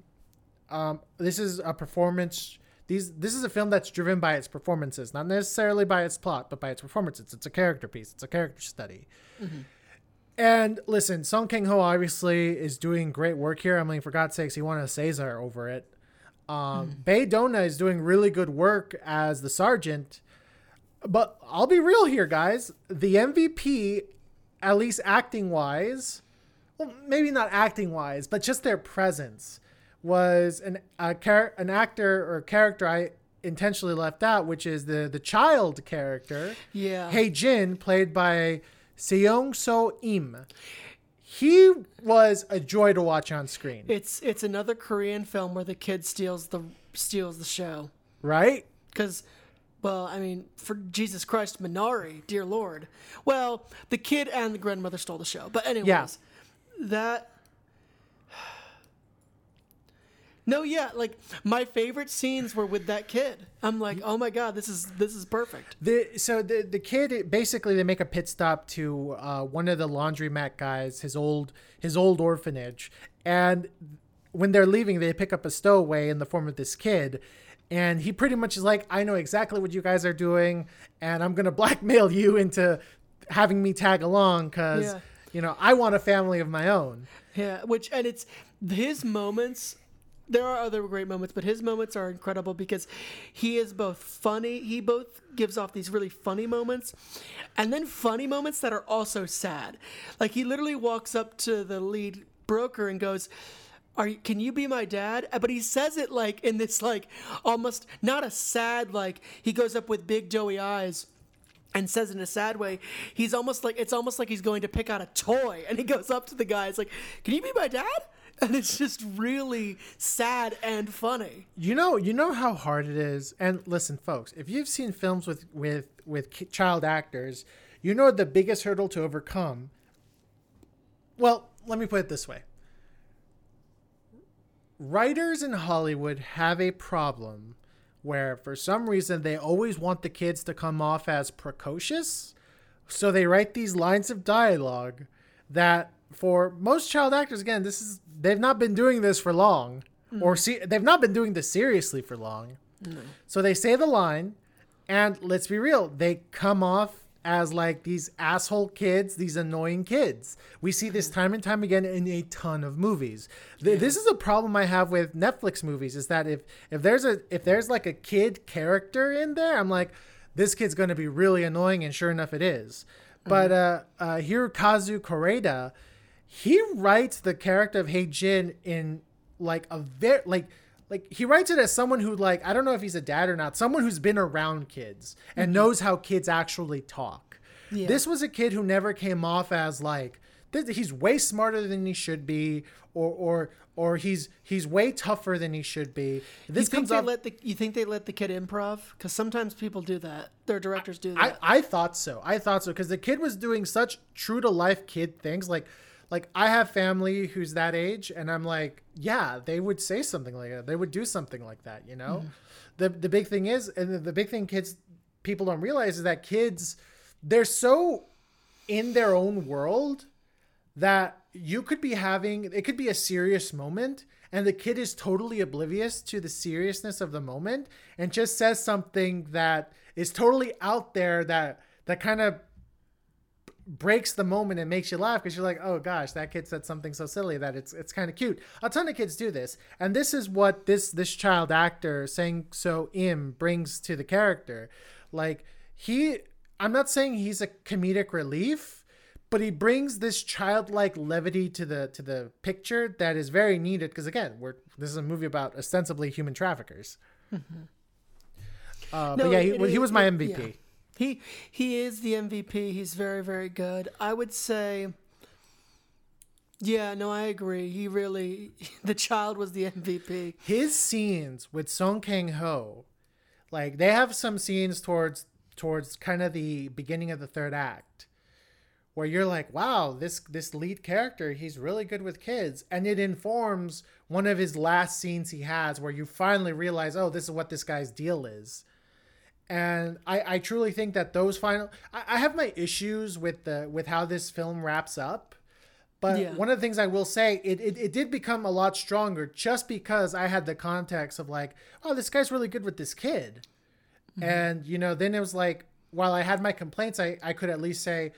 um, this is a performance. These this is a film that's driven by its performances, not necessarily by its plot, but by its performances. It's a character piece. It's a character study. And listen, Song Kang Ho obviously is doing great work here. I mean, for God's sakes, he won a César over it. Um, Bae Doona is doing really good work as the sergeant. But I'll be real here, guys. The MVP, at least acting wise, well, maybe not acting wise, but just their presence was an a char- an actor or character I intentionally left out, which is the the child character. Yeah. Hey Jin, played by Seong So Im. He was a joy to watch on screen, It's it's another Korean film where the kid steals the steals the show. right? Because, well, I mean, for Jesus Christ, Minari, dear Lord. Well, the kid and the grandmother stole the show. But anyways, Yeah. that No, yeah, like my favorite scenes were with that kid. I'm like, oh my god, this is this is perfect. The so the the kid basically they make a pit stop to uh, one of the laundromat guys, his old his old orphanage, and when they're leaving, they pick up a stowaway in the form of this kid, and he pretty much is like, I know exactly what you guys are doing, and I'm gonna blackmail you into having me tag along because Yeah. you know I want a family of my own. Yeah, which and it's his moments. There are other great moments, but his moments are incredible because he is both funny. He both gives off these really funny moments, and then funny moments that are also sad. Like he literally walks up to the lead broker and goes, "Are you, can you be my dad?" Uh, but he says it like in this like almost not a sad like he goes up with big doughy eyes and says in a sad way, he's almost like it's almost like he's going to pick out a toy, and he goes up to the guy. It's like, "Can you be my dad?" And it's just really sad and funny. You know, you know how hard it is. And listen, folks, if you've seen films with with with child actors, you know the biggest hurdle to overcome. Well, let me put it this way. Writers in Hollywood have a problem where for some reason they always want the kids to come off as precocious. So they write these lines of dialogue that for most child actors again, this is they've not been doing this for long or see they've not been doing this seriously for long. So they say the line and let's be real, they come off as like these asshole kids, these annoying kids. We see this time and time again in a ton of movies. Th- This is a problem I have with Netflix movies is that if if there's a if there's like a kid character in there, I'm like this kid's going to be really annoying and sure enough it is. But uh uh Hirokazu Koreeda, he writes the character of Hei Jin in like a very like like he writes it as someone who like I don't know if he's a dad or not, someone who's been around kids and mm-hmm. knows how kids actually talk. This was a kid who never came off as like th- he's way smarter than he should be or or or he's he's way tougher than he should be. This you comes they let the you think they let the kid improv? Because sometimes people do that. Their directors do I, that. I thought so. I thought so because the kid was doing such true to life kid things. Like, like I have family who's that age, and I'm like, yeah, they would say something like that. They would do something like that. You know, mm-hmm. the the big thing is, and the, the big thing kids people don't realize is that kids they're so in their own world that you could be having it could be a serious moment and the kid is totally oblivious to the seriousness of the moment and just says something that is totally out there that that kind of breaks the moment and makes you laugh because you're like oh gosh that kid said something so silly that it's it's kind of cute. A ton of kids do this and this is what this this child actor Seong So Im brings to the character. Like he i'm not saying he's a comedic relief but he brings this childlike levity to the to the picture that is very needed because again we're this is a movie about ostensibly human traffickers. Uh, No, but yeah he, it- he was my it- mvp yeah. He he is the MVP. He's very very good. I would say. Yeah, no, I agree. He really, the child was the MVP. his scenes with Song Kang Ho, like they have some scenes towards towards kind of the beginning of the third act, where you're like, wow, this this lead character, he's really good with kids, and it informs one of his last scenes he has, where you finally realize, oh, this is what this guy's deal is. And I, I truly think that those final I, I have my issues with the with how this film wraps up. But Yeah. one of the things I will say, it, it, it did become a lot stronger just because I had the context of like, oh, this guy's really good with this kid. Mm-hmm. And, you know, then it was like, while I had my complaints, I, I could at least say,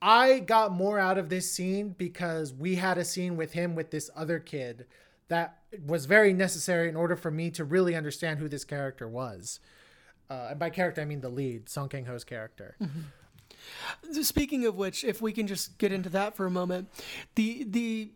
I got more out of this scene because we had a scene with him with this other kid that was very necessary in order for me to really understand who this character was. Uh, and by character, I mean the lead, Song Kang Ho's character. Speaking of which, if we can just get into that for a moment, the the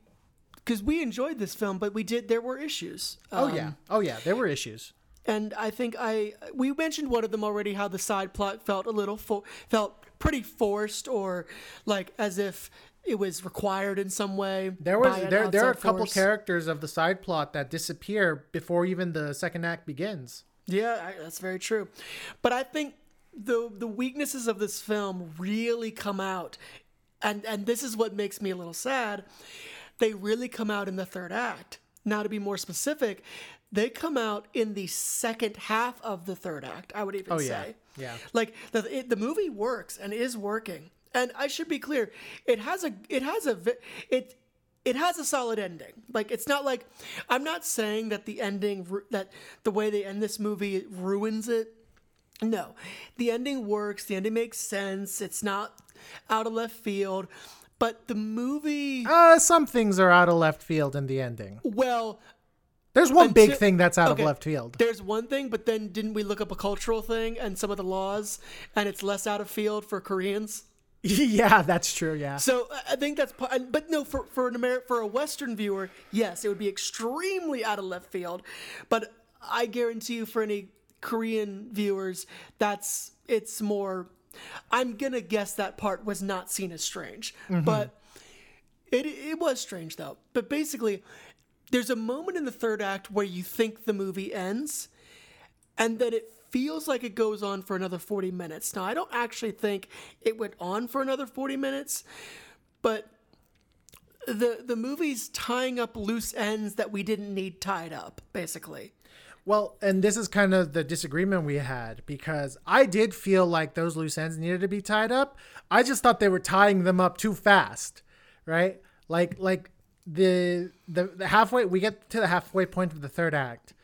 because we enjoyed this film, but we did there were issues. Oh, Um, yeah. Oh, yeah. There were issues. and I think I we mentioned one of them already. How the side plot felt a little fo- felt pretty forced, or like as if it was required in some way. There was there there are a couple force. characters of the side plot that disappear before even the second act begins. Yeah, I, that's very true. But I think the the weaknesses of this film really come out, and and this is what makes me a little sad. They really come out in the third act. now to be more specific, they come out in the second half of the third act. I would even Oh, yeah. say. Yeah. Like the it, the movie works and is working. And I should be clear, it has a it has a it it has a solid ending. Like it's not like I'm not saying that the ending that the way they end this movie ruins it. No. The ending works, the ending makes sense. It's not out of left field. But the movie Uh, some things are out of left field in the ending. well, There's one big thing that's out okay, of left field. There's one thing, but then didn't we look up a cultural thing and some of the laws, and it's less out of field for Koreans? yeah, that's true. Yeah. So I- think that's, but no, for for an Amer- for a Western viewer, yes, it would be extremely out of left field. But I guarantee you, for any Korean viewers, that's it's more. I'm gonna guess that part was not seen as strange, mm-hmm. but it it was strange though. But basically, there's a moment in the third act where you think the movie ends, and then it feels like it goes on for another 40 minutes. Now, I don't actually think it went on for another 40 minutes, but the the movie's tying up loose ends that we didn't need tied up, basically. Well, and this is kind of the disagreement we had because I did feel like those loose ends needed to be tied up. I just thought they were tying them up too fast, right? Like like the the, the halfway we get to the halfway point of the third act,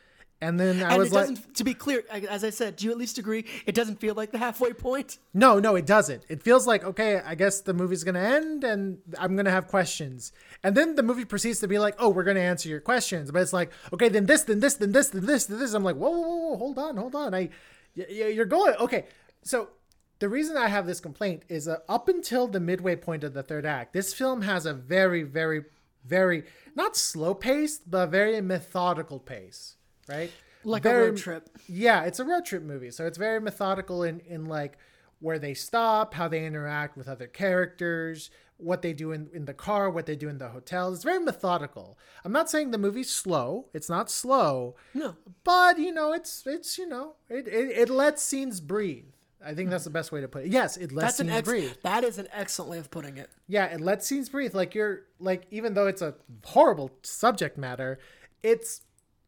and then I and was it like, to be clear, as I said, do you at least agree it doesn't feel like the halfway point? No, no, it doesn't. It feels like okay, I guess the movie's gonna end, and I'm gonna have questions, and then the movie proceeds to be like, oh, we're gonna answer your questions, but it's like, okay, then this, then this, then this, then this, then this. I'm like, whoa, whoa, whoa, whoa hold on, hold on. I, y- you're going okay. So the reason I have this complaint is uh, up until the midway point of the third act, this film has a very, very, very not slow paced, but very methodical pace, right? Like a road trip. yeah, it's a road trip movie, so it's very methodical in in like where they stop, how they interact with other characters, what they do in, in the car, what they do in the hotel. It's very methodical. I'm not saying the movie's slow. It's not slow. No. But you know, it's it's you know, it it, it lets scenes breathe. I think that's the best way to put it. Yes, it lets That's scenes ex- breathe. that is an excellent way of putting it. Yeah, it lets scenes breathe. Like you're like even though it's a horrible subject matter, it's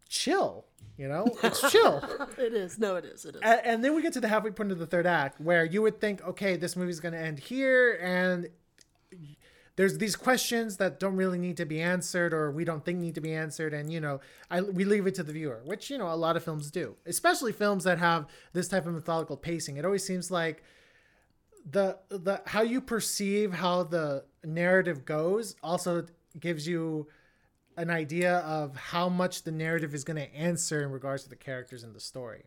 chill. You know, it's chill. It is. No, it is. It is. and, and then we get to the halfway point of the third act where you would think okay this movie's going to end here and there's these questions that don't really need to be answered or we don't think need to be answered and you know I, we leave it to the viewer which you know a lot of films do especially films that have this type of methodical pacing it always seems like the the how you perceive how the narrative goes also gives you an idea of how much the narrative is going to answer in regards to the characters in the story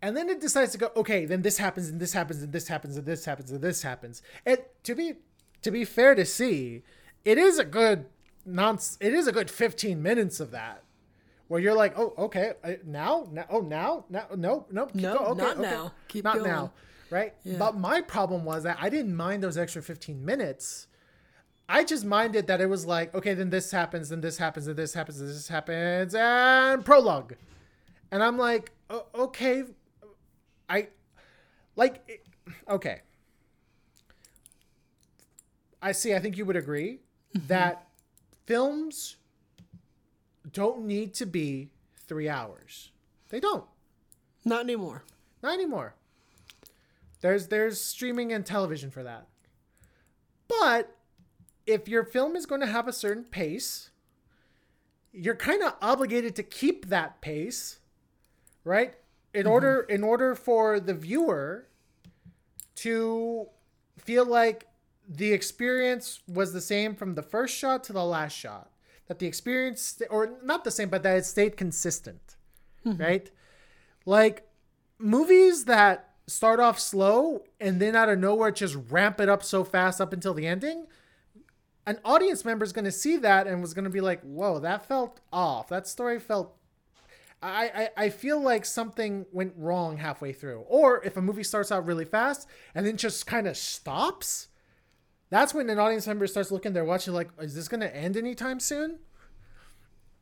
and then it decides to go okay then this happens and this happens and this happens and this happens and this happens and to be to be fair to see it is a good non it is a good 15 minutes of that where you're like oh okay now now oh now now no no keep No, going, okay, not okay. now. Keep not going. now right but my problem was that i didn't mind those extra 15 minutes I just minded that it was like, okay, then this happens, then this happens, then this happens, then this happens, and prologue. And I'm like, okay, I like, okay. I see, I think you would agree mm-hmm. that films don't need to be three hours. They don't. Not anymore. Not anymore. There's there's streaming and television for that. But if your film is going to have a certain pace, you're kind of obligated to keep that pace, right? In mm-hmm. order in order for the viewer to feel like the experience was the same from the first shot to the last shot. That the experience or not the same, but that it stayed consistent. Mm-hmm. Right? Like movies that start off slow and then out of nowhere just ramp it up so fast up until the ending an audience member is going to see that and was going to be like whoa that felt off. That story felt I, I i feel like something went wrong halfway through. Or if a movie starts out really fast and then just kind of stops that's when an audience member starts looking they're watching like is this going to end anytime soon?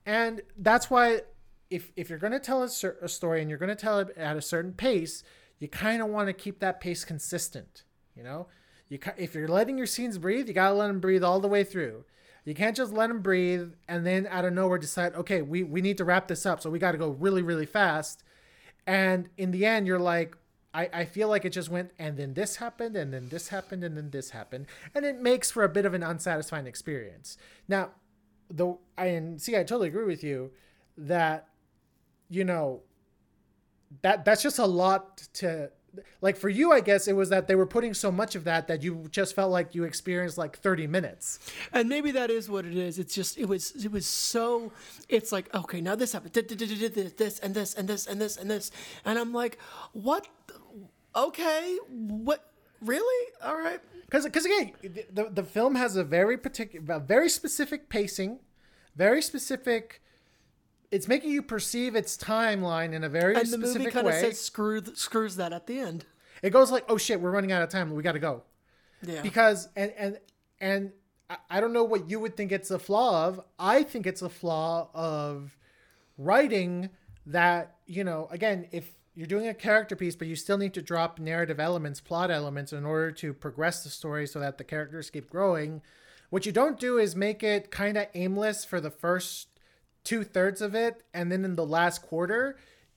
And that's why if if you're going to tell a, cer- a story and you're going to tell it at a certain pace you kind of want to keep that pace consistent you know you ki- if you're letting your scenes breathe you got to let them breathe all the way through You can't just let them breathe and then out of nowhere decide, okay, we, we need to wrap this up. So we got to go really, really fast. And in the end, you're like, I, I feel like it just went, and then this happened, and then this happened, and then this happened. And it makes for a bit of an unsatisfying experience. Now, though, I, and see, I totally agree with you that, you know, that that's just a lot to like for you i guess it was that they were putting so much of that that you just felt like you experienced like 30 minutes. And maybe that is what it is. It's just it was it was so it's like okay now this happened. This and this and this and this and this. And I'm like what okay what really? All right. Because because again the, the film has a very particular very specific pacing very specific it's making you perceive its timeline in a very specific way. and the movie kind of says screw screws that at the end it goes like oh shit we're running out of time we got to go yeah because and and and I don't know what you would think it's a flaw of. I think it's a flaw of writing that you know again if you're doing a character piece but you still need to drop narrative elements plot elements in order to progress the story so that the characters keep growing what you don't do is make it kind of aimless for the first two thirds of it and then in the last quarter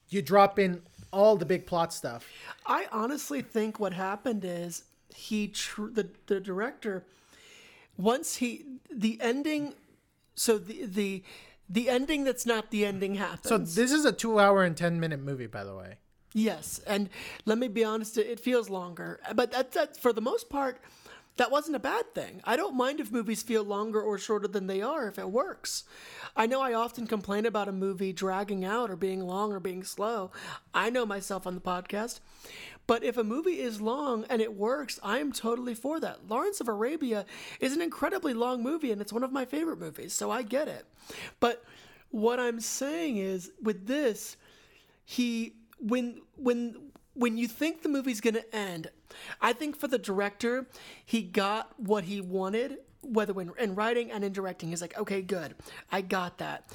you drop in all the big plot stuff I honestly think what happened is he tr- the the director once he the ending so the the the ending that's not the ending happens. so this is a two hour and 10 minute movie by the way Yes, and let me be honest, it, it feels longer, but that, that for the most part, that wasn't a bad thing. I don't mind if movies feel longer or shorter than they are if it works. I know I often complain about a movie dragging out or being long or being slow. I know myself on the podcast. But if a movie is long and it works, I am totally for that. Lawrence of Arabia is an incredibly long movie and it's one of my favorite movies, so I get it. But what I'm saying is with this, he when when when you think the movie's going to end i think for the director he got what he wanted whether in, in writing and in directing he's like okay good. I got that.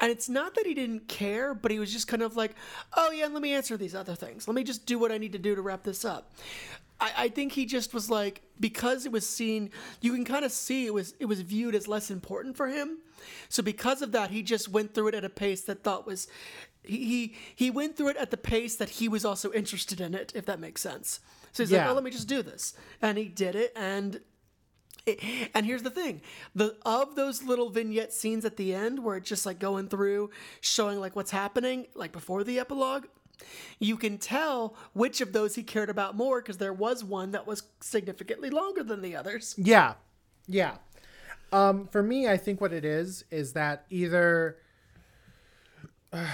And it's not that he didn't care but he was just kind of like oh yeah let me answer these other things. Let me just do what i need to do to wrap this up. I, I think he just was like because it was seen you can kind of see it was it was viewed as less important for him. So because of that he just went through it at a pace that thought was he he, he went through it at the pace that he was also interested in it if that makes sense. So he's like Yeah. oh let me just do this. And he did it and and here's the thing the of those little vignette scenes at the end where it's just like going through showing like what's happening like before the epilogue you can tell which of those he cared about more because there was one that was significantly longer than the others Yeah. Yeah. Um, for me, I think what it is is that either uh,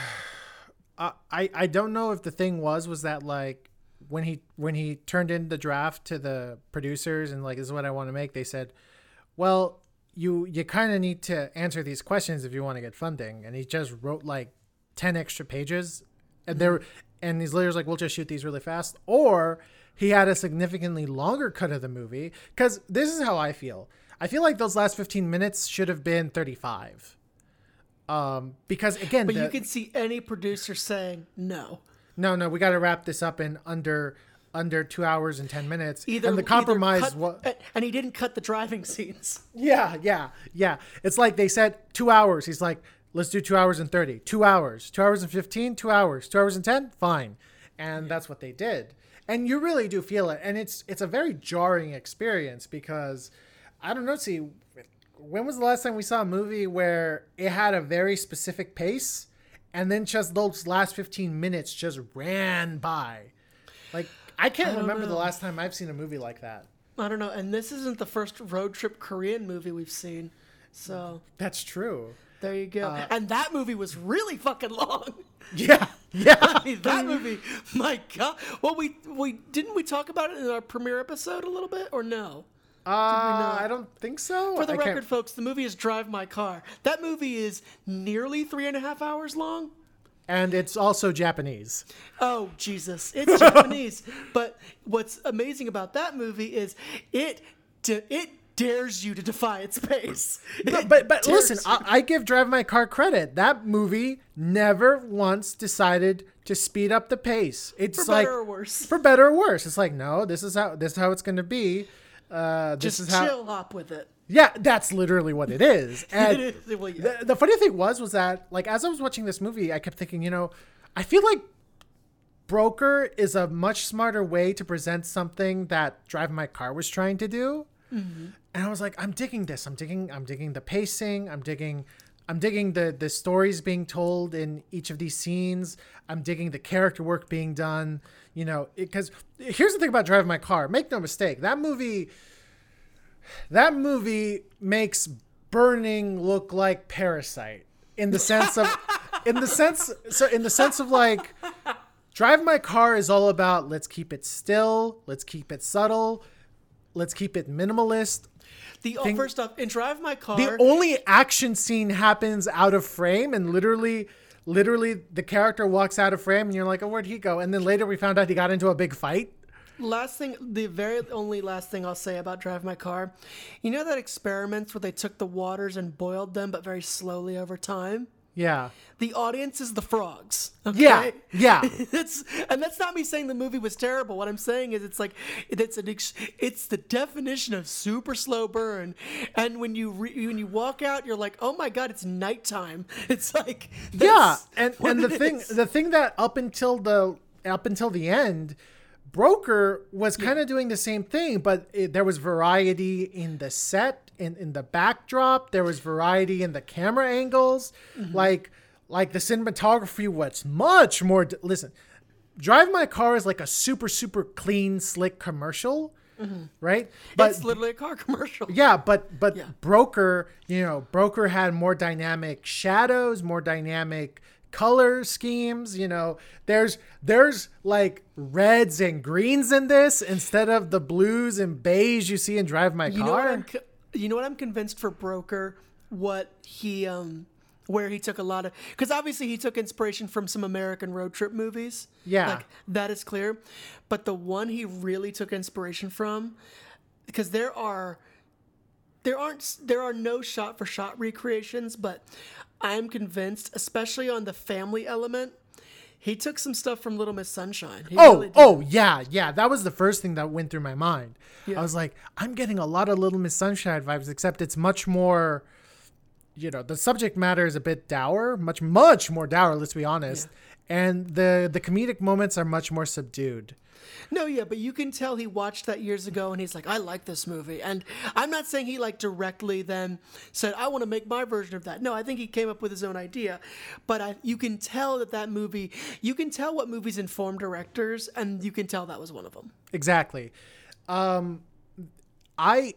I I don't know if the thing was was that like when he when he turned in the draft to the producers and like this is what I want to make, they said, well, you you kind of need to answer these questions if you want to get funding, and he just wrote like ten extra pages, and there and these lawyers like we'll just shoot these really fast, or he had a significantly longer cut of the movie because this is how I feel. I feel like those last fifteen minutes should have been thirty five. Um, because again, but the- you can see any producer saying no no, no, we got to wrap this up in under under two hours and ten minutes. either and the compromise cut- was and- and he didn't cut the driving scenes yeah, yeah, yeah. It's like they said two hours. He's like, let's do two hours and thirty. Two hours, two hours and fifteen. Two hours, two hours and ten. Fine, and that's what they did. And you really do feel it, and it's it's a very jarring experience because I don't know. See, when was the last time we saw a movie where it had a very specific pace, and then just those last fifteen minutes just ran by? Like I can't don't remember the last time I've seen a movie like that. i don't know and this isn't the first road trip korean movie we've seen so That's true. there you go Uh, and that movie was really fucking long Yeah, yeah. I mean, that movie, my God. Well, we we didn't we talk about it in our premiere episode a little bit, or no? Uh, I don't think so. For the I can't- record, folks, the movie is Drive My Car. That movie is nearly three and a half hours long. and it's also Japanese. Oh Jesus, it's Japanese. But what's amazing about that movie is it it dares you to defy its pace. But It but, but dares listen. I, I give Drive My Car credit. That movie never once decided to speed up the pace. It's for like better or worse, for better or worse. It's like no, this is how this is how it's going to be. Uh, this just is how chill hop with it. Yeah, that's literally what it is. And It is, well, yeah. the, the funny thing was, was that like as I was watching this movie, I kept thinking, you know, I feel like Broker is a much smarter way to present something that Drive My Car was trying to do. Mm-hmm. And I was like, I'm digging this. I'm digging. I'm digging the pacing. I'm digging. I'm digging the the stories being told in each of these scenes. I'm digging the character work being done. You know, because here's the thing about Drive My Car. Make no mistake, that movie. That movie makes burning look like Parasite in the sense of, in the sense so in the sense of like, Drive My Car is all about let's keep it still, let's keep it subtle, let's keep it minimalist. The oh, Thing- first off, in Drive My Car, The only action scene happens out of frame and literally literally the character walks out of frame and you're like, "Oh, where'd he go?" And then later we found out he got into a big fight. last thing, the very only last thing I'll say about Drive My Car, you know that experiments where they took the waters and boiled them, but very slowly over time. Yeah. The audience is the frogs. Yeah, Okay? yeah. that's and that's not me saying the movie was terrible. What I'm saying is it's like it's an ex, it's the definition of super slow burn. And when you re, when you walk out, you're like, oh my god, it's nighttime. It's like yeah and and the thing is. the thing that up until the up until the end broker was kind of doing the same thing but it, there was variety in the set in in the backdrop there was variety in the camera angles Mm-hmm. like like the cinematography was much more d- listen drive my car is like a super super clean slick commercial right but it's literally a car commercial. yeah, but but Yeah. broker, you know, broker had more dynamic shadows, more dynamic color schemes. You know, there's there's like reds and greens in this instead of the blues and beige you see in Drive My Car. You know what I'm you know what I'm convinced for Broker what he um where he took a lot of because obviously he took inspiration from some American road trip movies. Yeah. like that is clear. But the one he really took inspiration from because there are there aren't there are no shot for shot recreations, but I'm convinced, especially on the family element, he took some stuff from Little Miss Sunshine. He Oh, really oh yeah, yeah. That was the first thing that went through my mind. I was like, I'm getting a lot of Little Miss Sunshine vibes, except it's much more. You know, the subject matter is a bit dour, much much more dour. Let's be honest, and the the comedic moments are much more subdued. No, yeah, but you can tell he watched that years ago and he's like, I like this movie. And I'm not saying he like directly then said, I want to make my version of that. No, I think he came up with his own idea. But I, you can tell that that movie, you can tell what movies inform directors, and you can tell that was one of them. Exactly. Um, I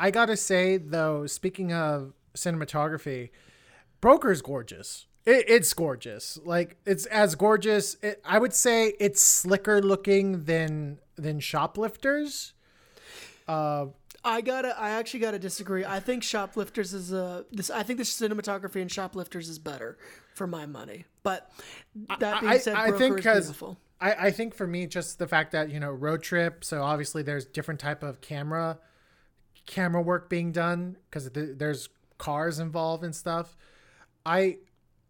I gotta say though, speaking of cinematography, Broker's gorgeous. It, it's gorgeous. Like it's as gorgeous. It, I would say it's slicker looking than than Shoplifters. I gotta, I actually gotta disagree. I think Shoplifters is a, this, I think the cinematography in Shoplifters is better for my money. But that being I, said, I Broker think beautiful. I, I think for me just the fact that you know road trip so obviously there's different type of camera camera work being done because th- there's cars involved and stuff i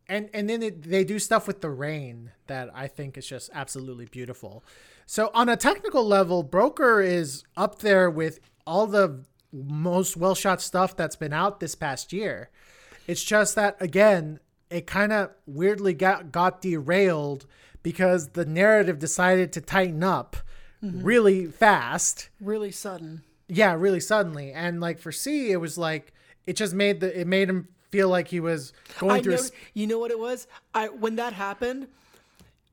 and and then it, they do stuff with the rain that i think is just absolutely beautiful so on a technical level broker is up there with all the most well shot stuff that's been out this past year it's just that again, it kind of weirdly got got derailed because the narrative decided to tighten up mm-hmm. really fast. Really sudden. Yeah, really suddenly. And like for C, it was like it just made the it made him feel like he was going I through. a know, you know what it was? I when that happened,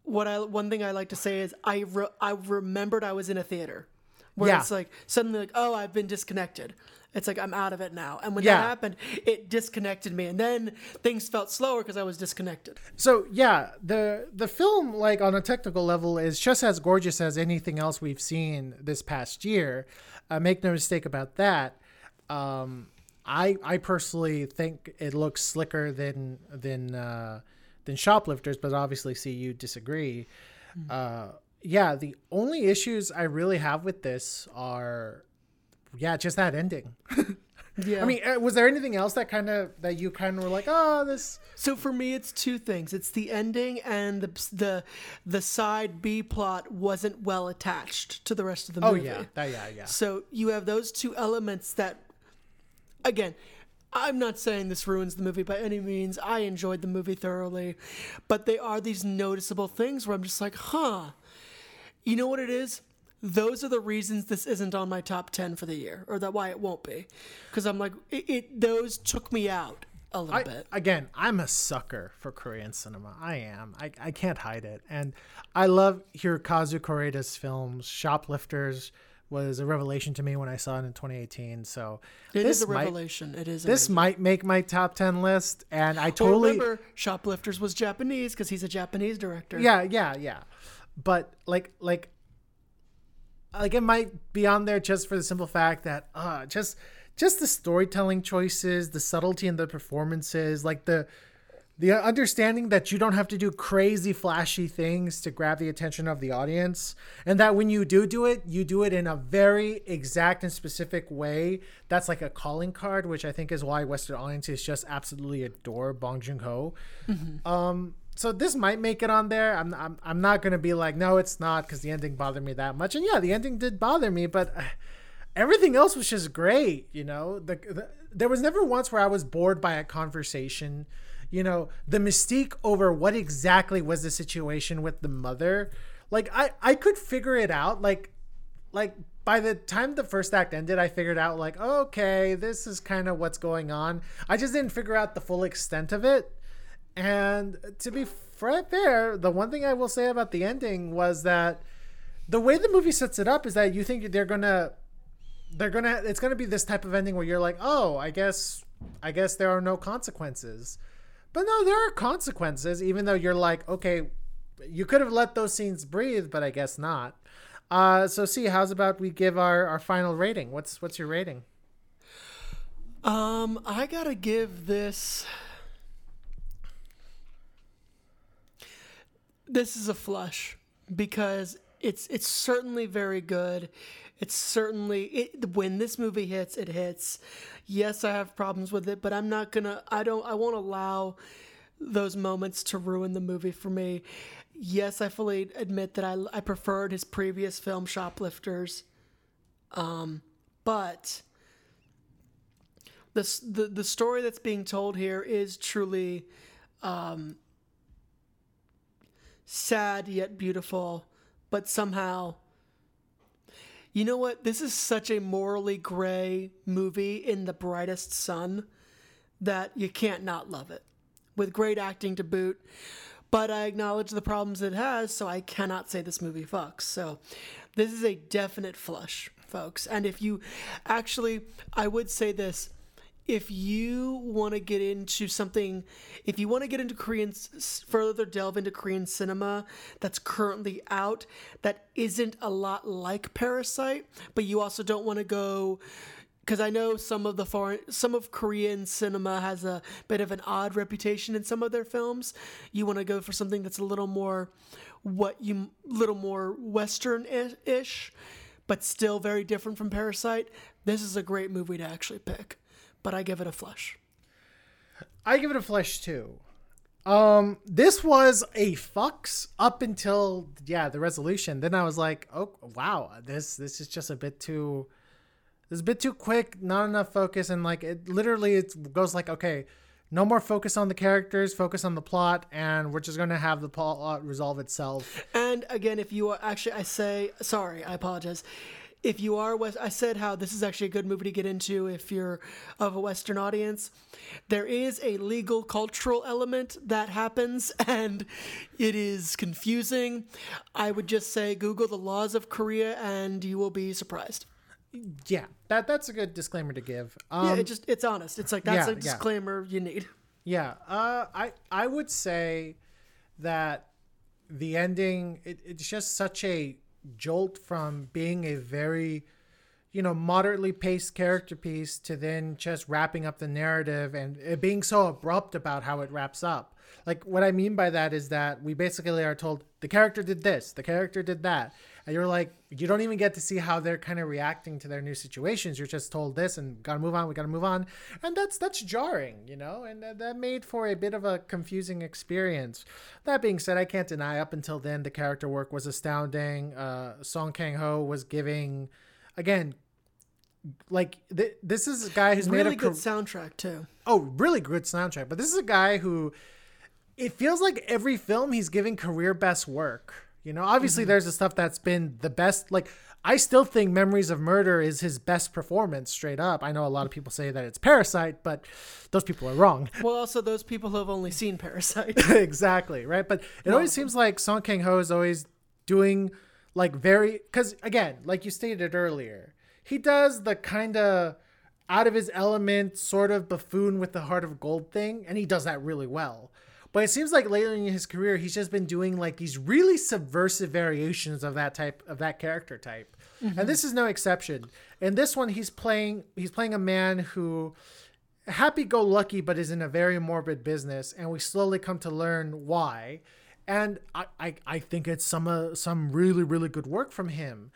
what I one thing I like to say is I re, I remembered I was in a theater, where Yeah. it's like suddenly like oh I've been disconnected. It's like I'm out of it now. And when Yeah. that happened, it disconnected me, and then things felt slower because I was disconnected. So yeah, the the film like on a technical level is just as gorgeous as anything else we've seen this past year. Uh, make no mistake about that. Um, I I personally think it looks slicker than than uh, than Shoplifters, but obviously, see you disagree. Uh, yeah, the only issues I really have with this are, yeah, just that ending. Yeah. I mean, uh, was there anything else that kind of that you kind of were like, oh, this? So for me, it's two things. It's the ending and the the the side B plot wasn't well attached to the rest of the movie. Oh yeah, that, yeah, yeah. So you have those two elements that again, I'm not saying this ruins the movie by any means. I enjoyed the movie thoroughly, but they are these noticeable things where I'm just like, huh. You know what it is? Those are the reasons this isn't on my top 10 for the year, or that why it won't be. Because I'm like, it, it, those took me out a little I, bit. again, I'm a sucker for Korean cinema. I am. I, I can't hide it. And I love Hirokazu Koreeda's films. Shoplifters was a revelation to me when I saw it in 2018. So It this is a might- revelation. it is. This amazing. might make my top 10 list. And I Well, totally. remember, Shoplifters was Japanese because he's a Japanese director. Yeah, yeah, yeah. But like, like, like it might be on there just for the simple fact that, uh, just, just the storytelling choices, the subtlety in the performances, like the, the understanding that you don't have to do crazy flashy things to grab the attention of the audience and that when you do do it you do it in a very exact and specific way. That's like a calling card which i think is why western audiences just absolutely adore bong joon-ho. Um so this might make it on there. I'm, I'm, I'm not gonna be like no it's not because the ending bothered me that much. And yeah the ending did bother me but uh, everything else was just great you know? The, the there was never once where i was bored by a conversation you know the mystique over what exactly was the situation with the mother. Like i i could figure it out. Like like by the time the first act ended i figured out like okay this is kind of what's going on. I just didn't figure out the full extent of it. And to be fair the one thing i will say about the ending was that the way the movie sets it up is that you think they're gonna they're gonna it's gonna be this type of ending where you're like oh i guess i guess there are no consequences but no there are consequences even though you're like okay you could have let those scenes breathe but i guess not uh so see how's about we give our our final rating what's what's your rating Um, I gotta give this. This is a flush because it's it's certainly very good. It's certainly it, when this movie hits, it hits. Yes, I have problems with it, but I'm not gonna. I don't. I won't allow those moments to ruin the movie for me. Yes, I fully admit that I I preferred his previous film, Shoplifters. Um, but the, the the story that's being told here is truly um, sad yet beautiful, but somehow. You know what? This is such a morally gray movie in the brightest sun that you can't not love it. With great acting to boot. But I acknowledge the problems it has, so I cannot say this movie fucks. So this is a definite flush, folks. And if you actually, I would say this if you want to get into something, if you want to get into Korean, further delve into Korean cinema that's currently out, that isn't a lot like Parasite, but you also don't want to go, because I know some of the foreign, some of Korean cinema has a bit of an odd reputation in some of their films. You want to go for something that's a little more, what you, little more Western-ish, but still very different from Parasite. This is a great movie to actually pick but I give it a flush. I give it a flush too. Um, this was a fucks up until yeah the resolution. Then I was like, oh wow, this this is just a bit too, this is a bit too quick. Not enough focus, and like it literally it goes like okay, no more focus on the characters, focus on the plot, and we're just gonna have the plot resolve itself. And again, if you are actually, I say sorry, I apologize. If you are West, I said how this is actually a good movie to get into if you're of a Western audience. There is a legal cultural element that happens, and it is confusing. I would just say Google the laws of Korea, and you will be surprised. Yeah, that that's a good disclaimer to give. Um, yeah, it just it's honest. It's like that's yeah, a yeah. disclaimer you need. Yeah, uh, I I would say that the ending it, it's just such a jolt from being a very you know moderately paced character piece to then just wrapping up the narrative and it being so abrupt about how it wraps up. Like what I mean by that is that we basically are told the character did this, the character did that, and you're like you don't even get to see how they're kind of reacting to their new situations. You're just told this and gotta move on. We gotta move on, and that's that's jarring, you know, and that, that made for a bit of a confusing experience. That being said, I can't deny up until then the character work was astounding. Uh, Song Kang Ho was giving, again, like th- this is a guy who's made a Really good soundtrack too. oh really good soundtrack but this is a guy who it feels like every film he's giving career best work you know? Obviously mm-hmm. there's the stuff that's been the best like i still think memories of murder is his best performance straight up. I know a lot of people say that it's parasite but those people are wrong. Well, also those people who have only seen Parasite. exactly right? But it always seems like song kang ho is always doing like very because again like you stated earlier he does the kind of out of his element sort of buffoon with the heart of gold thing and he does that really well but it seems like later in his career he's just been doing like these really subversive variations of that type of that character type. And this is no exception. In this one he's playing he's playing a man who happy-go-lucky but is in a very morbid business and we slowly come to learn why. And i i, I think it's some uh, some really really good work from him.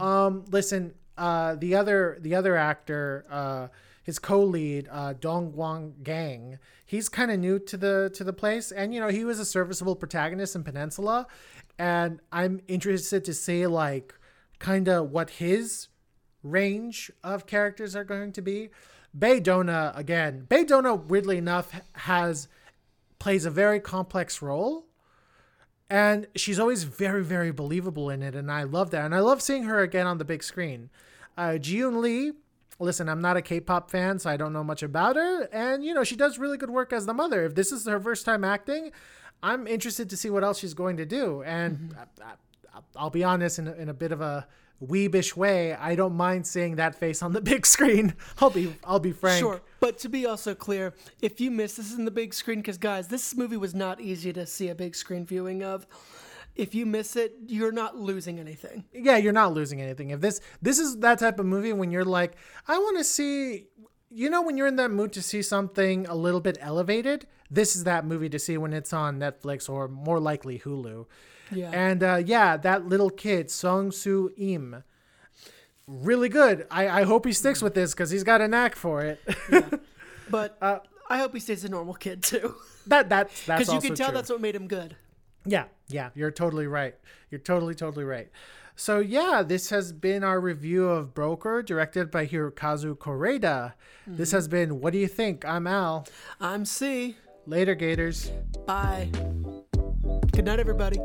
Um listen uh the other the other actor uh his co-lead uh Dong Won Gang he's kind of new to the to the place and you know he was a serviceable protagonist in peninsula and i'm interested to see like kind of what his range of characters are going to be. Bae Doona again. Bae Doona, weirdly enough, has plays a very complex role, and she's always very, very believable in it, and I love that. And I love seeing her again on the big screen. Uh, Jieun Lee. Listen, I'm not a K-pop fan, so I don't know much about her, and you know she does really good work as the mother. If this is her first time acting, I'm interested to see what else she's going to do. And mm-hmm. I, I, I'll be honest, in a, in a bit of a weebish way, I don't mind seeing that face on the big screen. I'll be I'll be frank. Sure, but to be also clear, if you miss this in the big screen, because guys, this movie was not easy to see a big screen viewing of. If you miss it, you're not losing anything. Yeah, you're not losing anything. If this this is that type of movie when you're like, I want to see you know when you're in that mood to see something a little bit elevated, this is that movie to see when it's on Netflix or more likely Hulu. Yeah. And uh, yeah, that little kid, Seong So Im, really good. I, I hope he sticks with this because he's got a knack for it. But Uh, I hope he stays a normal kid too, that that that's because you can tell true. that's what made him good. Yeah, yeah, you're totally right. You're totally, totally right. So yeah, this has been our review of Broker, directed by Hirokazu Koreeda. This mm-hmm. has been What Do You Think? I'm Al. I'm C. Later, Gators. Bye. Good night, everybody.